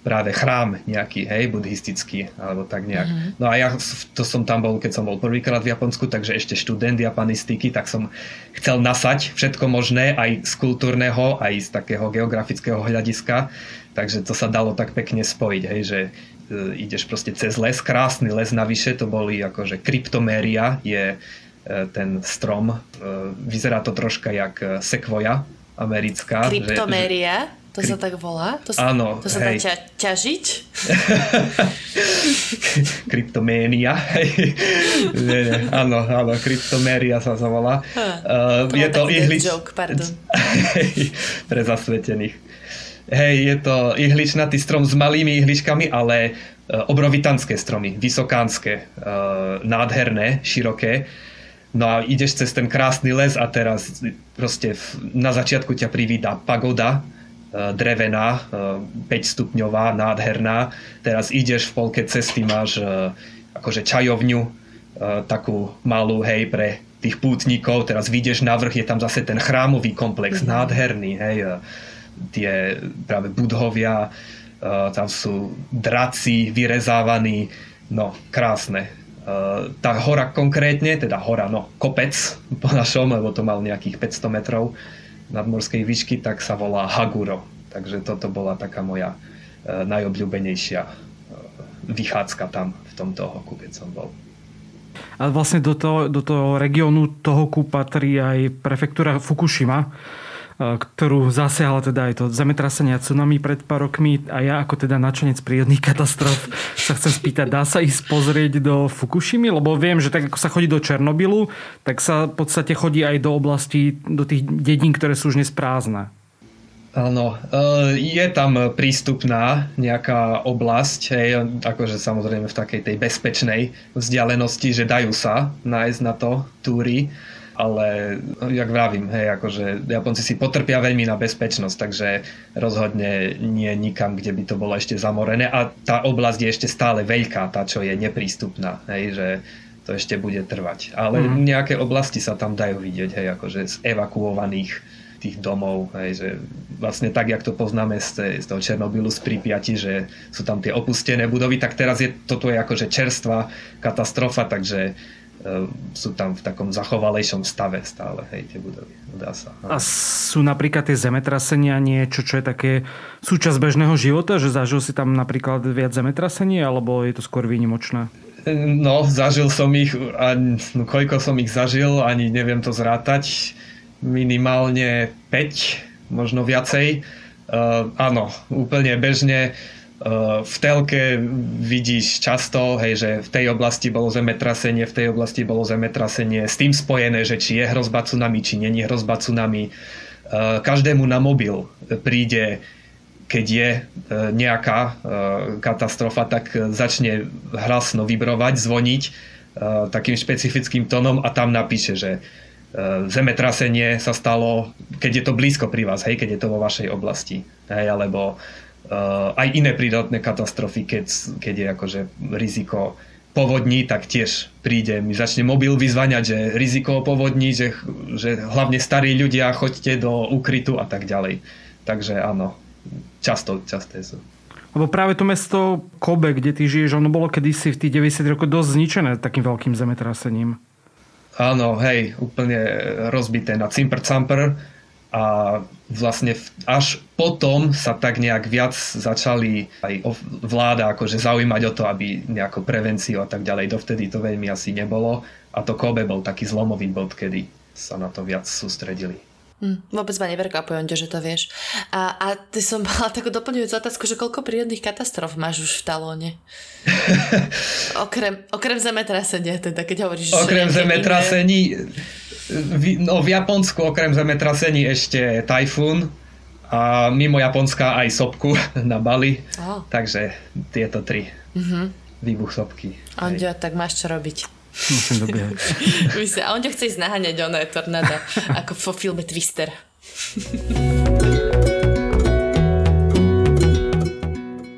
práve chrám nejaký, hej, buddhistický, alebo tak nejak. Mm-hmm. No a ja to som tam bol, keď som bol prvýkrát v Japonsku, takže ešte študent japanistiky, tak som chcel nasať všetko možné, aj z kultúrneho, aj z takého geografického hľadiska, takže to sa dalo tak pekne spojiť, hej, že e, ideš proste cez les, krásny les navyše, to boli akože kryptoméria, je e, ten strom, e, vyzerá to troška jak sekvoja americká. Kryptoméria? Že, že, to sa tak volá? To sa, áno, to sa hej. dá ťa, ťažiť? Kryptoménia. nie, nie, áno, áno, kryptoméria sa zavolá. Uh, je to ihlič... joke, pardon. pre zasvetených. Hej, je to ihličnatý strom s malými ihličkami, ale uh, obrovitanské stromy, vysokánske, uh, nádherné, široké. No a ideš cez ten krásny les a teraz proste na začiatku ťa privída pagoda, drevená, 5 e, stupňová, nádherná. Teraz ideš v polke cesty, máš e, akože čajovňu, takú malú, hej, pre tých pútnikov. Teraz vyjdeš na vrch, je tam zase ten chrámový komplex, mm-hmm. nádherný, hej, tie práve budhovia, tam sú draci vyrezávaní, no krásne. Tá hora konkrétne, teda hora, no kopec po našom, lebo to mal nejakých 500 metrov, nadmorskej výšky, tak sa volá Haguro. Takže toto bola taká moja e, najobľúbenejšia e, vychádzka tam v tomto hoku, keď som bol. A vlastne do toho, do toho regiónu Tohoku patrí aj prefektúra Fukushima, ktorú zasiahla teda aj to zemetrasenie a tsunami pred pár rokmi a ja ako teda načenec prírodných katastrof sa chcem spýtať, dá sa ísť pozrieť do Fukushimy? Lebo viem, že tak ako sa chodí do Černobylu, tak sa v podstate chodí aj do oblasti, do tých dedín, ktoré sú už dnes prázdne. Áno, e, je tam prístupná nejaká oblasť, hej, akože samozrejme v takej tej bezpečnej vzdialenosti, že dajú sa nájsť na to túry, ale jak vravím, hej, akože Japonci si potrpia veľmi na bezpečnosť, takže rozhodne nie nikam, kde by to bolo ešte zamorené a tá oblasť je ešte stále veľká, tá, čo je neprístupná, hej, že to ešte bude trvať. Ale mm. nejaké oblasti sa tam dajú vidieť, hej, akože z evakuovaných tých domov, hej, že vlastne tak, jak to poznáme z, z toho Černobylu, z Pripiati, že sú tam tie opustené budovy, tak teraz je toto je akože čerstvá katastrofa, takže sú tam v takom zachovalejšom stave stále, hej, tie budovy. Dá sa. A sú napríklad tie zemetrasenia niečo, čo je také súčasť bežného života, že zažil si tam napríklad viac zemetrasení, alebo je to skôr výnimočné? No, zažil som ich, a, no, koľko som ich zažil, ani neviem to zrátať minimálne 5, možno viacej. Uh, áno, úplne bežne v telke vidíš často, hej, že v tej oblasti bolo zemetrasenie, v tej oblasti bolo zemetrasenie, s tým spojené, že či je hrozba tsunami, či není hrozba tsunami. Uh, každému na mobil príde keď je nejaká katastrofa, tak začne hlasno vibrovať, zvoniť takým špecifickým tónom a tam napíše, že zemetrasenie sa stalo, keď je to blízko pri vás, hej, keď je to vo vašej oblasti. Hej, alebo aj iné prírodné katastrofy, keď, keď je akože riziko povodní, tak tiež príde, mi začne mobil vyzvaňať, že riziko povodní, že, že hlavne starí ľudia, choďte do ukrytu a tak ďalej. Takže áno, často, časté sú. Lebo práve to mesto Kobe, kde ty žiješ, ono bolo kedysi v tých 90 rokoch dosť zničené takým veľkým zemetrasením. Áno, hej, úplne rozbité na cimper camper a vlastne až potom sa tak nejak viac začali aj vláda akože zaujímať o to, aby nejakú prevenciu a tak ďalej. Dovtedy to veľmi asi nebolo a to Kobe bol taký zlomový bod, kedy sa na to viac sústredili. Hm, vôbec ma neprekvapujem že to vieš. A, a ty som mala takú doplňujúcu otázku, že koľko prírodných katastrof máš už v talóne? okrem, okrem zemetrasenia, teda keď hovoríš... Okrem zemetrasení, v, no v Japonsku okrem zemetrasení ešte tajfún a mimo Japonska aj sopku na Bali. Oh. Takže tieto tri. Mm-hmm. Výbuch sopky. Ondio, tak máš čo robiť. Musím dobiehať. a on ťa chce ísť naháňať oné tornáda, ako vo filme Twister.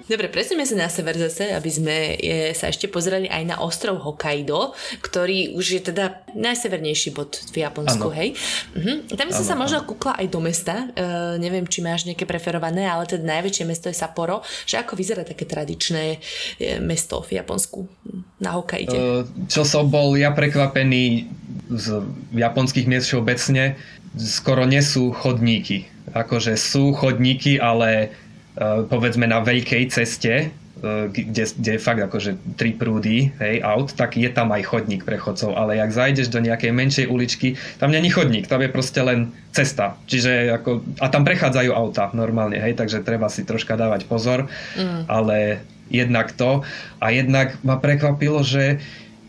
Dobre, presujeme sa na sever zase, aby sme je, sa ešte pozreli aj na ostrov Hokkaido, ktorý už je teda najsevernejší bod v Japonsku, ano. hej. Mhm. Tam som ano, sa možno kúkla aj do mesta, uh, neviem, či máš nejaké preferované, ale teda najväčšie mesto je Sapporo, že ako vyzerá také tradičné uh, mesto v Japonsku na Hokkaide? Uh, čo som bol ja prekvapený z japonských miest všeobecne, skoro nie sú chodníky. Akože sú chodníky, ale povedzme na veľkej ceste, eh, kde, kde je fakt akože tri prúdy hej, aut, tak je tam aj chodník pre chodcov, ale jak zajdeš do nejakej menšej uličky, tam není chodník, tam je proste len cesta. Čiže ako, a tam prechádzajú auta normálne, hej, takže treba si troška dávať pozor, mm. ale jednak to a jednak ma prekvapilo, že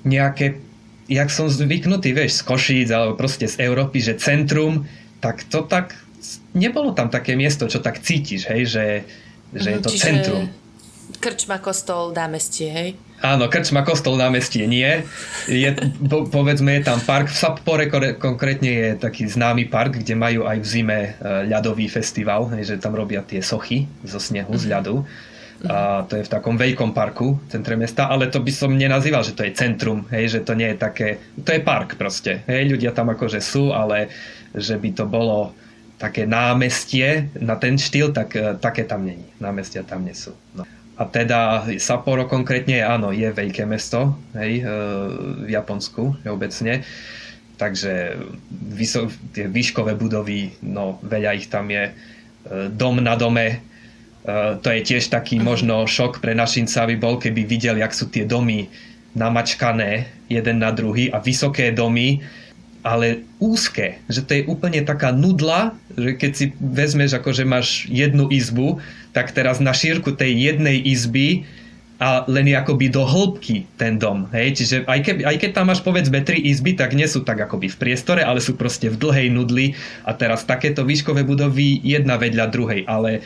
nejaké, jak som zvyknutý, vieš, z Košíc alebo proste z Európy, že centrum, tak to tak nebolo tam také miesto, čo tak cítiš, hej, že, že je to Čiže centrum. Krčma, kostol, námestie, hej? Áno, krčma, kostol, námestie nie. Je, po, povedzme, je tam park v Sappore, konkrétne je taký známy park, kde majú aj v zime e, ľadový festival, hej, že tam robia tie sochy zo snehu, mm-hmm. z mhm. ľadu. A to je v takom veľkom parku v centre mesta, ale to by som nenazýval, že to je centrum, hej, že to nie je také, to je park proste, hej, ľudia tam akože sú, ale že by to bolo také námestie na ten štýl, tak e, také tam není. Námestia tam nie sú. No. A teda Sapporo konkrétne, áno, je veľké mesto hej, e, v Japonsku obecne. Takže vyso- tie výškové budovy, no veľa ich tam je. E, dom na dome, to je tiež taký mhm. možno šok pre našinca by bol, keby videl, jak sú tie domy namačkané jeden na druhý a vysoké domy, ale úzke, že to je úplne taká nudla, že keď si vezmeš ako, že máš jednu izbu, tak teraz na šírku tej jednej izby a len akoby do hĺbky ten dom. Hej? Čiže aj, keby, aj keď tam máš povedzme tri izby, tak nie sú tak akoby v priestore, ale sú proste v dlhej nudli a teraz takéto výškové budovy jedna vedľa druhej, ale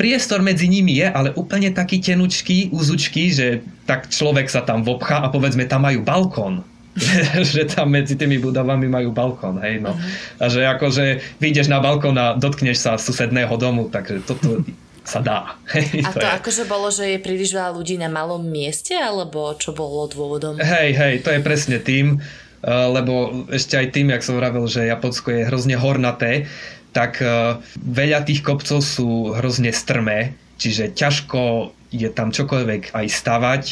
priestor medzi nimi je, ale úplne taký tenučký, úzučký, že tak človek sa tam vobchá a povedzme tam majú balkón že tam medzi tými budovami majú balkón, hej, no. Uh-huh. A že akože vyjdeš na balkón a dotkneš sa susedného domu, takže toto sa dá. Hej, a to, to je. akože bolo, že je príliš veľa ľudí na malom mieste, alebo čo bolo dôvodom? Hej, hej, to je presne tým, eh, lebo ešte aj tým, jak som vravil, že Japonsko je hrozne hornaté, tak eh, veľa tých kopcov sú hrozne strmé, čiže ťažko je tam čokoľvek aj stavať,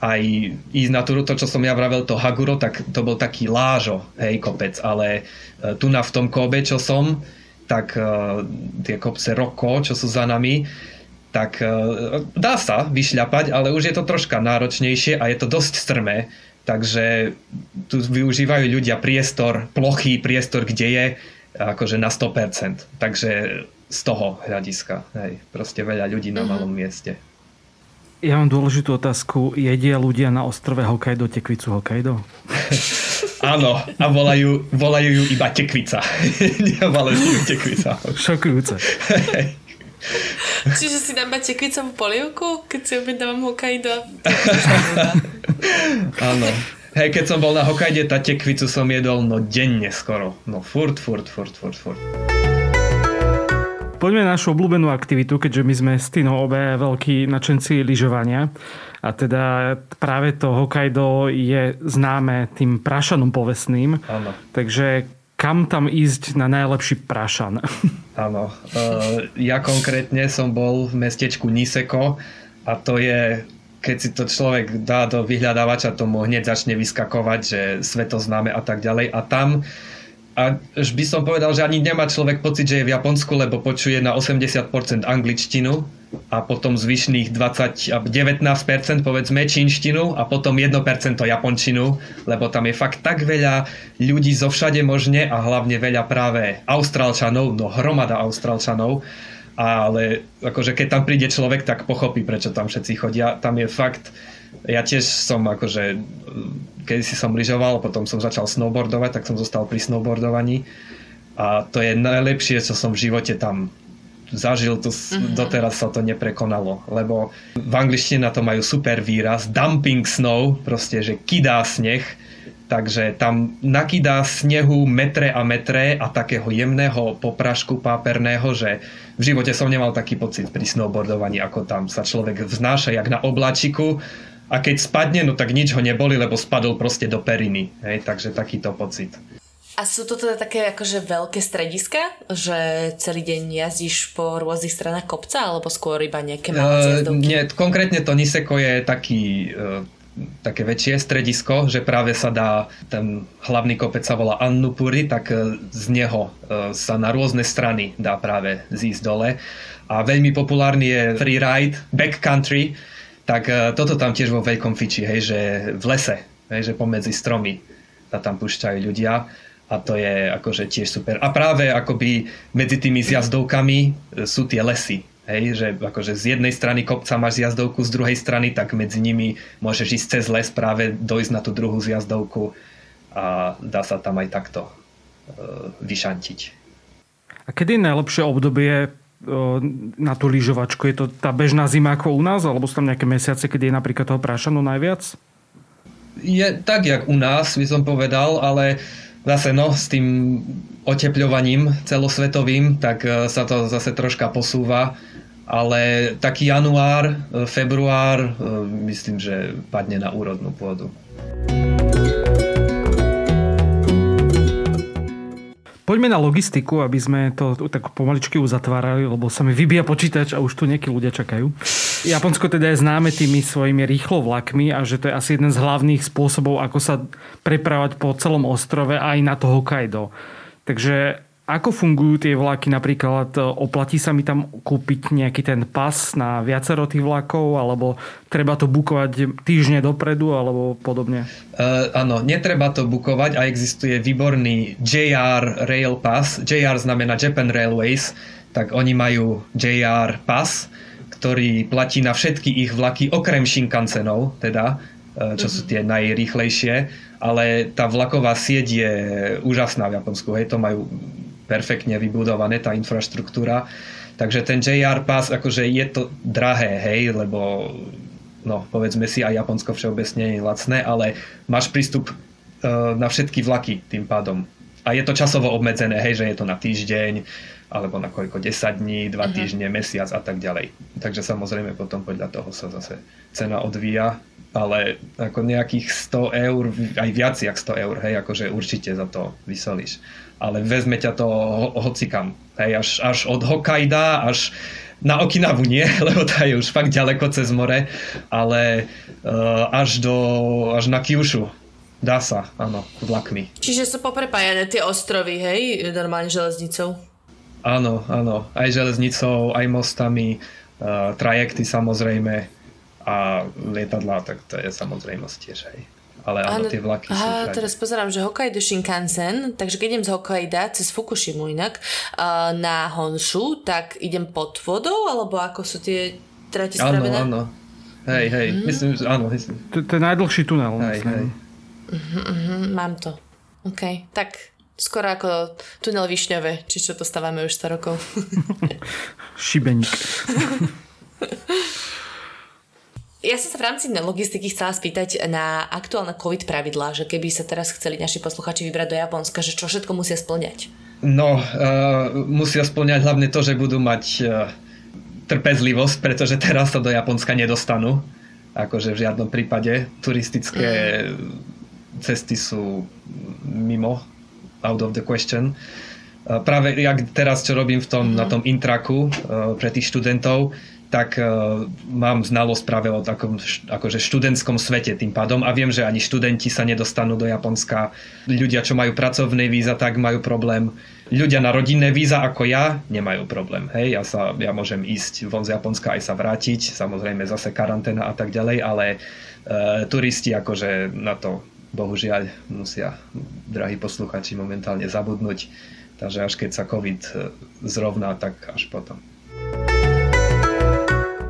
aj ísť na tú, to, čo som ja vravel, to Haguro, tak to bol taký lážo, hej, kopec, ale e, tu na v tom Kobe, čo som, tak uh, tie kopce Roko, čo sú za nami, tak uh, dá sa vyšľapať, ale už je to troška náročnejšie a je to dosť strmé, takže tu využívajú ľudia priestor, plochý priestor, kde je akože na 100%. Takže z toho hľadiska, hej, proste veľa ľudí na mhm. malom mieste. Ja mám dôležitú otázku. Jedia ľudia na ostrove Hokkaido tekvicu Hokkaido? Áno, a volajú, volajú ju iba tekvica. Nevolajú ju tekvica. Šokujúce. Čiže si dám tekvicovú polievku, keď si objednávam Hokkaido? Áno. Hej, keď som bol na Hokkaiде, tá tekvicu som jedol no denne skoro. No furt, furt, furt, furt, furt. Poďme na našu obľúbenú aktivitu, keďže my sme s Tinou obe veľkí načenci lyžovania. A teda práve to Hokkaido je známe tým prašanom povestným. Áno. Takže kam tam ísť na najlepší prašan? Áno. Uh, ja konkrétne som bol v mestečku Niseko a to je keď si to človek dá do vyhľadávača, tomu hneď začne vyskakovať, že svetoznáme a tak ďalej. A tam už by som povedal, že ani nemá človek pocit, že je v Japonsku, lebo počuje na 80% angličtinu a potom zvyšných 20, 19% povedzme čínštinu a potom 1% japončinu, lebo tam je fakt tak veľa ľudí zo všade možne a hlavne veľa práve austrálčanov, no hromada austrálčanov, ale akože keď tam príde človek, tak pochopí, prečo tam všetci chodia. Tam je fakt, ja tiež som akože keď si som lyžoval, potom som začal snowboardovať, tak som zostal pri snowboardovaní. A to je najlepšie, čo som v živote tam zažil, to, mm-hmm. doteraz sa to neprekonalo, lebo v angličtine na to majú super výraz, dumping snow, proste, že kydá sneh, takže tam nakydá snehu metre a metre a takého jemného poprašku páperného, že v živote som nemal taký pocit pri snowboardovaní, ako tam sa človek vznáša jak na oblačiku a keď spadne, no tak nič ho neboli, lebo spadol proste do periny. Hej, takže takýto pocit. A sú to teda také akože veľké strediska, že celý deň jazdíš po rôznych stranách kopca, alebo skôr iba nejaké malé uh, Nie, konkrétne to Niseko je taký uh, také väčšie stredisko, že práve sa dá, ten hlavný kopec sa volá Annupuri, tak e, z neho sa na rôzne strany dá práve zísť dole. A veľmi populárny je freeride, backcountry, tak e, toto tam tiež vo veľkom fiči, hej, že v lese, hej, že pomedzi stromy sa tam púšťajú ľudia a to je akože tiež super. A práve akoby medzi tými zjazdovkami e, sú tie lesy, hej, že akože z jednej strany kopca máš zjazdovku, z druhej strany, tak medzi nimi môžeš ísť cez les práve dojsť na tú druhú zjazdovku a dá sa tam aj takto uh, vyšantiť. A kedy je najlepšie obdobie na tú lyžovačku? Je to tá bežná zima ako u nás, alebo sú tam nejaké mesiace, kedy je napríklad toho prášanu najviac? Je tak, jak u nás, by som povedal, ale zase no, s tým otepľovaním celosvetovým, tak e, sa to zase troška posúva. Ale taký január, e, február, e, myslím, že padne na úrodnú pôdu. Poďme na logistiku, aby sme to tak pomaličky uzatvárali, lebo sa mi vybíja počítač a už tu nejakí ľudia čakajú. Japonsko teda je známe tými svojimi rýchlo vlakmi a že to je asi jeden z hlavných spôsobov, ako sa prepravať po celom ostrove aj na to Hokkaido. Takže ako fungujú tie vlaky? Napríklad e, oplatí sa mi tam kúpiť nejaký ten pas na viacero tých vlakov, alebo treba to bukovať týždne dopredu, alebo podobne? Uh, áno, netreba to bukovať a existuje výborný JR Rail Pass. JR znamená Japan Railways, tak oni majú JR Pass, ktorý platí na všetky ich vlaky, okrem Shinkansenov, teda, e, čo sú tie najrýchlejšie, ale tá vlaková sieť je úžasná v Japonsku. Hej, to majú perfektne vybudované, tá infraštruktúra. Takže ten JR Pass, akože je to drahé, hej, lebo no, povedzme si, aj Japonsko všeobecne je lacné, ale máš prístup uh, na všetky vlaky tým pádom. A je to časovo obmedzené, hej, že je to na týždeň, alebo na koľko, 10 dní, 2 uh-huh. týždne, mesiac a tak ďalej. Takže samozrejme potom podľa toho sa zase cena odvíja, ale ako nejakých 100 eur, aj viac jak 100 eur, hej, akože určite za to vysolíš ale vezme ťa to ho- hocikam. Hej, až, až od Hokkaida až na Okinavu nie, lebo tá je už fakt ďaleko cez more, ale uh, až, do, až na Kyushu. Dá sa, áno, vlakmi. Čiže sú poprepájané tie ostrovy, hej, normálne železnicou? Áno, áno, aj železnicou, aj mostami, uh, trajekty samozrejme a lietadlá, tak to je samozrejmosť tiež, hej ale áno, tie vlaky aha, sú Aha, teraz pozerám, že Hokkaido Shinkansen, takže keď idem z Hokkaida cez Fukushimu inak uh, na Honshu, tak idem pod vodou, alebo ako sú tie trate spravené? Áno, áno. Hej, hej, mm. myslím, že áno. Myslím. To, to je najdlhší tunel. Hej, hej. Uh-huh, mám to. OK, tak Skoro ako tunel Višňové, či čo to stávame už 100 rokov. Šibeník. Ja som sa v rámci logistiky chcela spýtať na aktuálne COVID pravidlá, že keby sa teraz chceli naši posluchači vybrať do Japonska, že čo všetko musia splňať? No, uh, musia splňať hlavne to, že budú mať uh, trpezlivosť, pretože teraz sa do Japonska nedostanú. Akože v žiadnom prípade. Turistické mm. cesty sú mimo, out of the question. Uh, práve jak teraz, čo robím v tom, mm. na tom intraku uh, pre tých študentov, tak uh, mám znalosť práve o takom akože študentskom svete tým pádom a viem, že ani študenti sa nedostanú do Japonska. Ľudia, čo majú pracovné víza, tak majú problém. Ľudia na rodinné víza ako ja nemajú problém. Hej, ja, sa, ja môžem ísť von z Japonska aj sa vrátiť, samozrejme zase karanténa a tak ďalej, ale uh, turisti akože na to bohužiaľ musia drahí posluchači momentálne zabudnúť. Takže až keď sa COVID e, zrovná, tak až potom.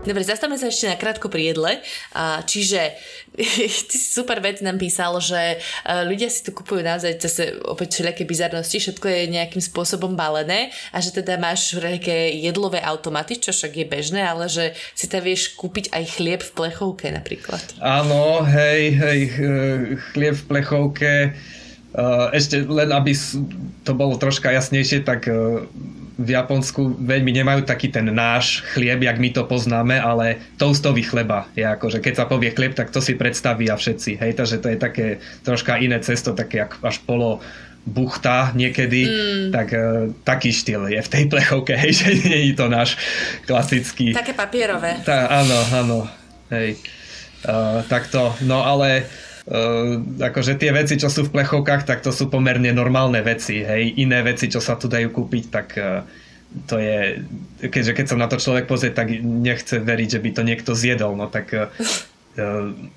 Dobre, zastavme sa ešte na krátko pri jedle. Čiže ty si super vec nám písal, že ľudia si tu kupujú naozaj zase opäť všelijaké bizarnosti, všetko je nejakým spôsobom balené a že teda máš nejaké jedlové automaty, čo však je bežné, ale že si tam vieš kúpiť aj chlieb v plechovke napríklad. Áno, hej, hej, chlieb v plechovke. Ešte len aby to bolo troška jasnejšie, tak v Japonsku veľmi nemajú taký ten náš chlieb, jak my to poznáme, ale toastový chleba je ako, že keď sa povie chlieb, tak to si predstavia všetci. Hej, takže to je také troška iné cesto, také až polo buchta niekedy, mm. tak uh, taký štýl je v tej plechovke, hej, že nie je to náš klasický. Také papierové. Tá, áno, áno, hej. Uh, takto, no ale akože tie veci, čo sú v plechovkách, tak to sú pomerne normálne veci. Hej. Iné veci, čo sa tu dajú kúpiť, tak uh, to je, keďže keď sa na to človek pozrie, tak nechce veriť, že by to niekto zjedol. No tak uh,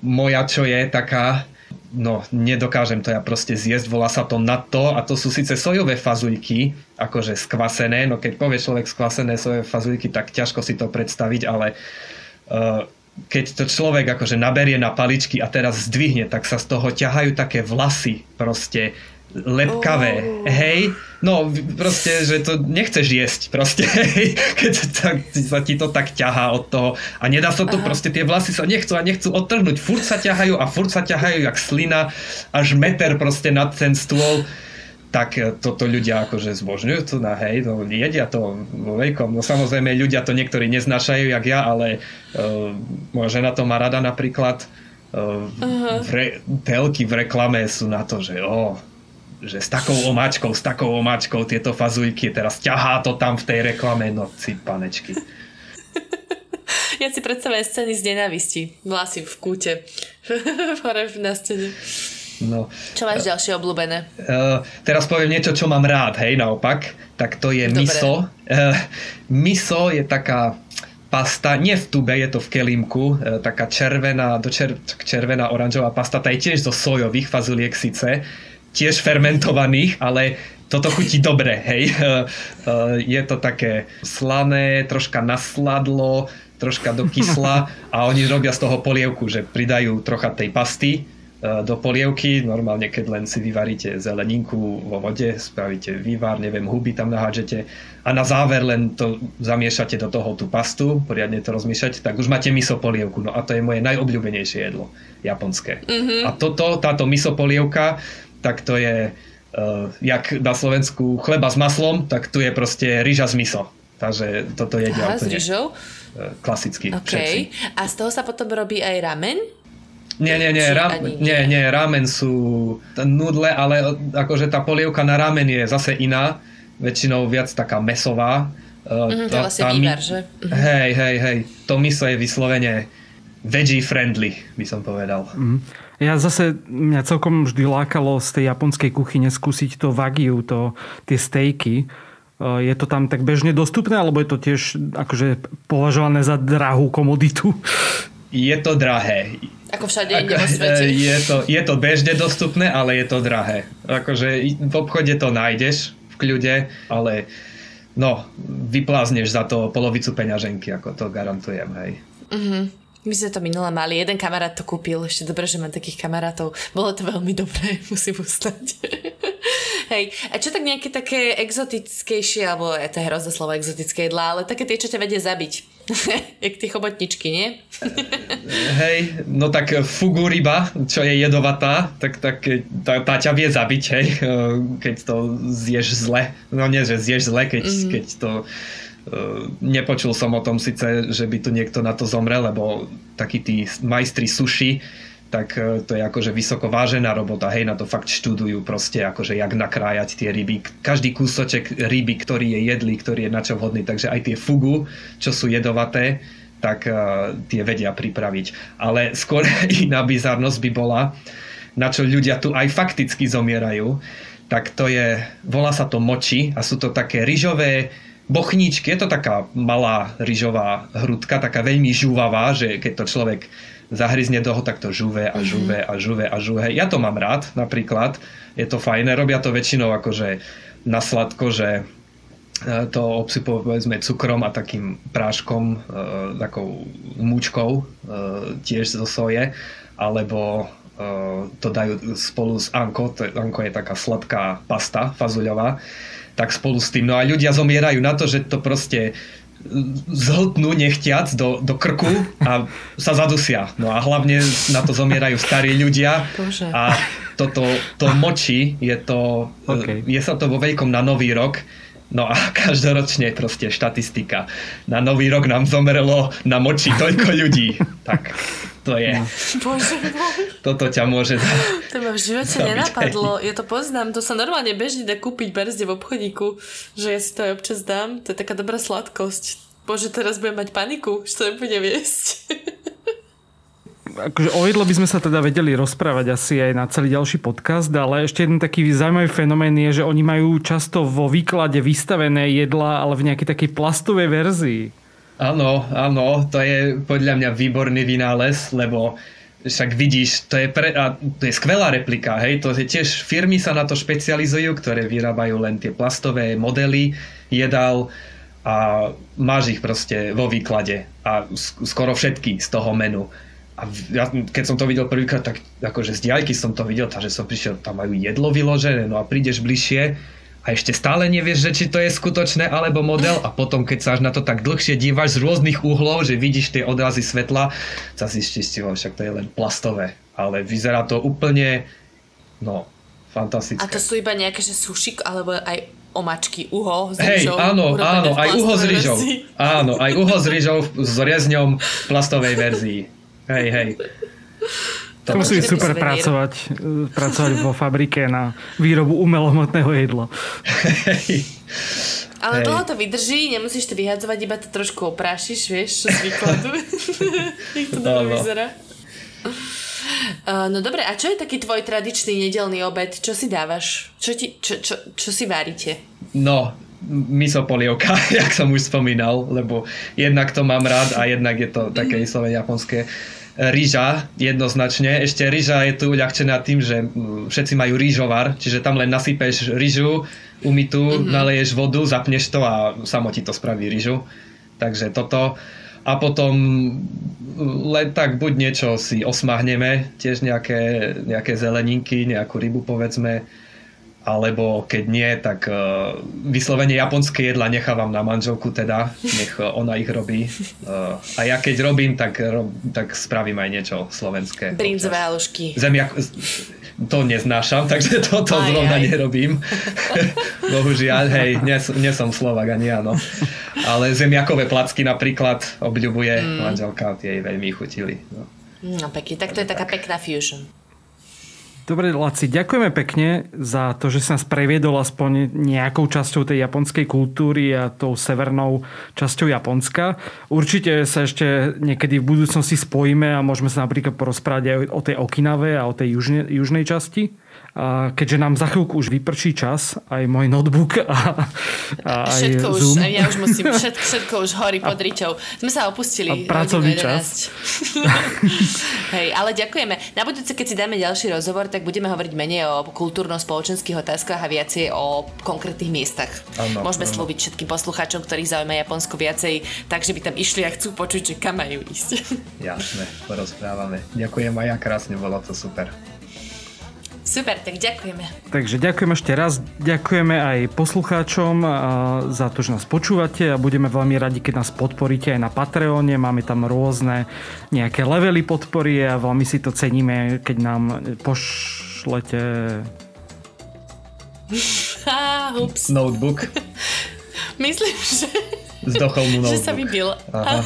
moja čo je taká, no nedokážem to ja proste zjesť, volá sa to to a to sú síce sojové fazujky, akože skvasené, no keď povie človek skvasené sojové fazujky, tak ťažko si to predstaviť, ale uh, keď to človek akože naberie na paličky a teraz zdvihne, tak sa z toho ťahajú také vlasy proste lepkavé, oh. hej, no proste, že to nechceš jesť proste, hej, keď tak, sa ti to tak ťahá od toho. A nedá sa to, Aha. proste tie vlasy sa nechcú a nechcú odtrhnúť, furt sa ťahajú a furt sa ťahajú jak slina, až meter proste nad ten stôl tak toto ľudia akože zbožňujú to na hej, no jedia to vo veľkom. No samozrejme ľudia to niektorí neznášajú jak ja, ale uh, moja žena to má rada napríklad. Uh, v re, telky v reklame sú na to, že oh, že s takou omáčkou, s takou omáčkou tieto fazujky, teraz ťahá to tam v tej reklame, no si panečky. Ja si predstavujem scény z nenávisti. Vlasy v kúte. Hore na scéne. No, čo máš uh, ďalšie obľúbené? Uh, teraz poviem niečo, čo mám rád, hej, naopak. Tak to je Dobre. miso. Uh, miso je taká pasta, nie v tube, je to v kelímku, taká červená, do čer, červená oranžová pasta, tá je tiež zo sojových fazuliek síce, tiež fermentovaných, ale toto chutí dobre, hej. Je to také slané, troška nasladlo, troška do kysla a oni robia z toho polievku, že pridajú trocha tej pasty do polievky, normálne keď len si vyvaríte zeleninku vo vode, spravíte vývar, neviem, huby tam nahádžete a na záver len to zamiešate do toho tú pastu, poriadne to rozmiešať, tak už máte miso polievku. No a to je moje najobľúbenejšie jedlo, japonské. Mm-hmm. A toto, táto miso polievka, tak to je uh, jak na Slovensku chleba s maslom, tak tu je proste ryža s miso. Takže toto jedia Aha, úplne. s rýžou? Uh, klasicky. Okay. A z toho sa potom robí aj ramen? Nie, nie, nie, ra- nie, nie, nie, ramen sú nudle, ale akože tá polievka na ramen je zase iná, väčšinou viac taká mesová. Mm, to vlastne vývar, že? Mhm. Hej, hej, hej, to miso je vyslovene veggie friendly, by som povedal. Mm. Ja zase, mňa celkom vždy lákalo z tej japonskej kuchyne skúsiť to wagyu, to, tie stejky. Je to tam tak bežne dostupné, alebo je to tiež akože považované za drahú komoditu? Je to drahé. Ako všade inde vo svete. Je to, je to bežne dostupné, ale je to drahé. Akože v obchode to nájdeš v kľude, ale no, vyplázneš za to polovicu peňaženky, ako to garantujem, hej. Uh-huh. My sme to minule mali, jeden kamarát to kúpil, ešte dobre, že mám takých kamarátov. Bolo to veľmi dobré, musím ustať. Hej, a čo tak nejaké také exotickejšie, alebo je to hrozné slovo exotické jedlá, ale také tie, čo ťa vedia zabiť. Jak tie chobotničky, nie? hej, no tak fugu ryba, čo je jedovatá, tak, tak tá, tá ťa vie zabiť, hej, keď to zješ zle. No nie, že zješ zle, keď, mm-hmm. keď to nepočul som o tom síce, že by tu niekto na to zomrel, lebo takí tí majstri suši tak e, to je akože vysoko vážená robota, hej, na to fakt študujú proste, akože jak nakrájať tie ryby. Každý kúsoček ryby, ktorý je jedlý, ktorý je na čo vhodný, takže aj tie fugu, čo sú jedovaté, tak uh, tie vedia pripraviť. Ale skôr iná bizarnosť by bola, na čo ľudia tu aj fakticky zomierajú, tak to je, volá sa to moči a sú to také ryžové bochníčky, je to taká malá ryžová hrudka, taká veľmi žúvavá, že keď to človek zahryzne toho, tak to žuve a žuve a žuve a žuve. Ja to mám rád napríklad, je to fajné, robia to väčšinou akože na sladko, že e, to obsypujú povedzme cukrom a takým práškom, e, takou múčkou, e, tiež zo soje, alebo e, to dajú spolu s anko, to, anko je taká sladká pasta fazuľová, tak spolu s tým. No a ľudia zomierajú na to, že to proste zhltnú nechtiac do, do krku a sa zadusia. No a hlavne na to zomierajú starí ľudia Bože. a toto to moči, je to, Okay. je sa to vo veľkom na nový rok, No a každoročne proste štatistika. Na nový rok nám zomrelo na moči toľko ľudí. Tak to je. Bože môj. Toto ťa môže dať. To ma v živote Zabiť, nenapadlo. Ja to poznám. To sa normálne bežne dá kúpiť berzde v obchodíku, že ja si to aj občas dám. To je taká dobrá sladkosť. Bože, teraz budem mať paniku, že to nebude viesť. akože o jedle by sme sa teda vedeli rozprávať asi aj na celý ďalší podcast, ale ešte jeden taký zaujímavý fenomén je, že oni majú často vo výklade vystavené jedla, ale v nejakej takej plastovej verzii. Áno, áno, to je podľa mňa výborný vynález, lebo však vidíš, to je, pre, a to je skvelá replika, hej, to je tiež firmy sa na to špecializujú, ktoré vyrábajú len tie plastové modely jedál a máš ich proste vo výklade a skoro všetky z toho menu. A ja, keď som to videl prvýkrát, tak akože z diaľky som to videl, takže som prišiel, tam majú jedlo vyložené, no a prídeš bližšie a ešte stále nevieš, že či to je skutočné alebo model a potom keď sa až na to tak dlhšie dívaš z rôznych uhlov, že vidíš tie odrazy svetla, sa zistíš si, však to je len plastové, ale vyzerá to úplne, no, fantastické. A to sú iba nejaké, že sušik, alebo aj omačky, uho s Hej, rýžou. áno, áno, aj uho s rýžou. Áno, aj uho s rýžou s rezňom v plastovej verzii. Hej, hej. To musí super suvenír. pracovať, pracovať vo fabrike na výrobu umelohmotného jedla. Ale Hej. dlho to vydrží, nemusíš to vyhadzovať, iba to trošku oprášiš, vieš, z výkladu. Jak to dobre Áno. vyzerá. Uh, no dobre, a čo je taký tvoj tradičný nedelný obed? Čo si dávaš? Čo, ti, čo, čo, čo si várite? No, miso polievka, jak som už spomínal, lebo jednak to mám rád a jednak je to také vyslovene japonské. Rýža, jednoznačne. Ešte rýža je tu uľahčená tým, že mm, všetci majú rýžovar, čiže tam len nasypeš rýžu, umytú, mm-hmm. naleješ vodu, zapneš to a samo ti to spraví rýžu. Takže toto. A potom mm, len tak buď niečo si osmahneme, tiež nejaké, nejaké zeleninky, nejakú rybu povedzme, alebo keď nie, tak uh, vyslovene japonské jedla nechávam na manželku teda, nech uh, ona ich robí. Uh, a ja keď robím, tak, rob, tak spravím aj niečo slovenské. Brinzové halušky. Zemiak, to neznášam, takže toto Aj, zrovna aj. nerobím. Bohužiaľ, hej, nie, nie som Slovak ani áno. Ale zemiakové placky napríklad obľubuje mm. manželka, tie jej veľmi chutili. No. No pekne, tak to je taká pekná fusion. Dobre, Laci, ďakujeme pekne za to, že si nás previedol aspoň nejakou časťou tej japonskej kultúry a tou severnou časťou Japonska. Určite sa ešte niekedy v budúcnosti spojíme a môžeme sa napríklad porozprávať aj o tej Okinave a o tej južne, južnej časti. Keďže nám za chvíľku už vyprčí čas, aj môj notebook a, a aj Všetko už, Zoom. aj ja už musím, všetko, všetko už horí pod ričou. Sme sa opustili. A pracovný čas. 11. Hej, ale ďakujeme. Na budúce, keď si dáme ďalší rozhovor, tak budeme hovoriť menej o kultúrno-spoločenských otázkach a viacej o konkrétnych miestach. Áno, Môžeme áno. slúbiť všetkým poslucháčom, ktorých zaujíma Japonsko viacej, takže by tam išli a chcú počuť, že kam majú ísť. Jasné, porozprávame. Ďakujem aj ja, krásne, bolo to super. Super, tak ďakujeme. Takže ďakujem ešte raz, ďakujeme aj poslucháčom za to, že nás počúvate a budeme veľmi radi, keď nás podporíte aj na Patreone. Máme tam rôzne nejaké levely podpory a veľmi si to ceníme, keď nám pošlete... Ups. Notebook. Myslím, že... Zdochol mu notebook. Že sa vybil. Aha.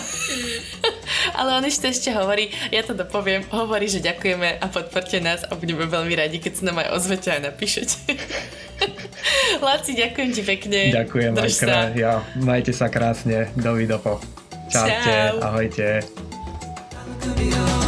Ale on ešte ešte hovorí, ja to dopoviem, hovorí, že ďakujeme a podporte nás a budeme veľmi radi, keď sa nám aj ozvete a napíšete. Láci, ďakujem ti pekne. Ďakujem Drž aj krá, ja, majte sa krásne, dovidopo. Čaute, Čau. ahojte. Čo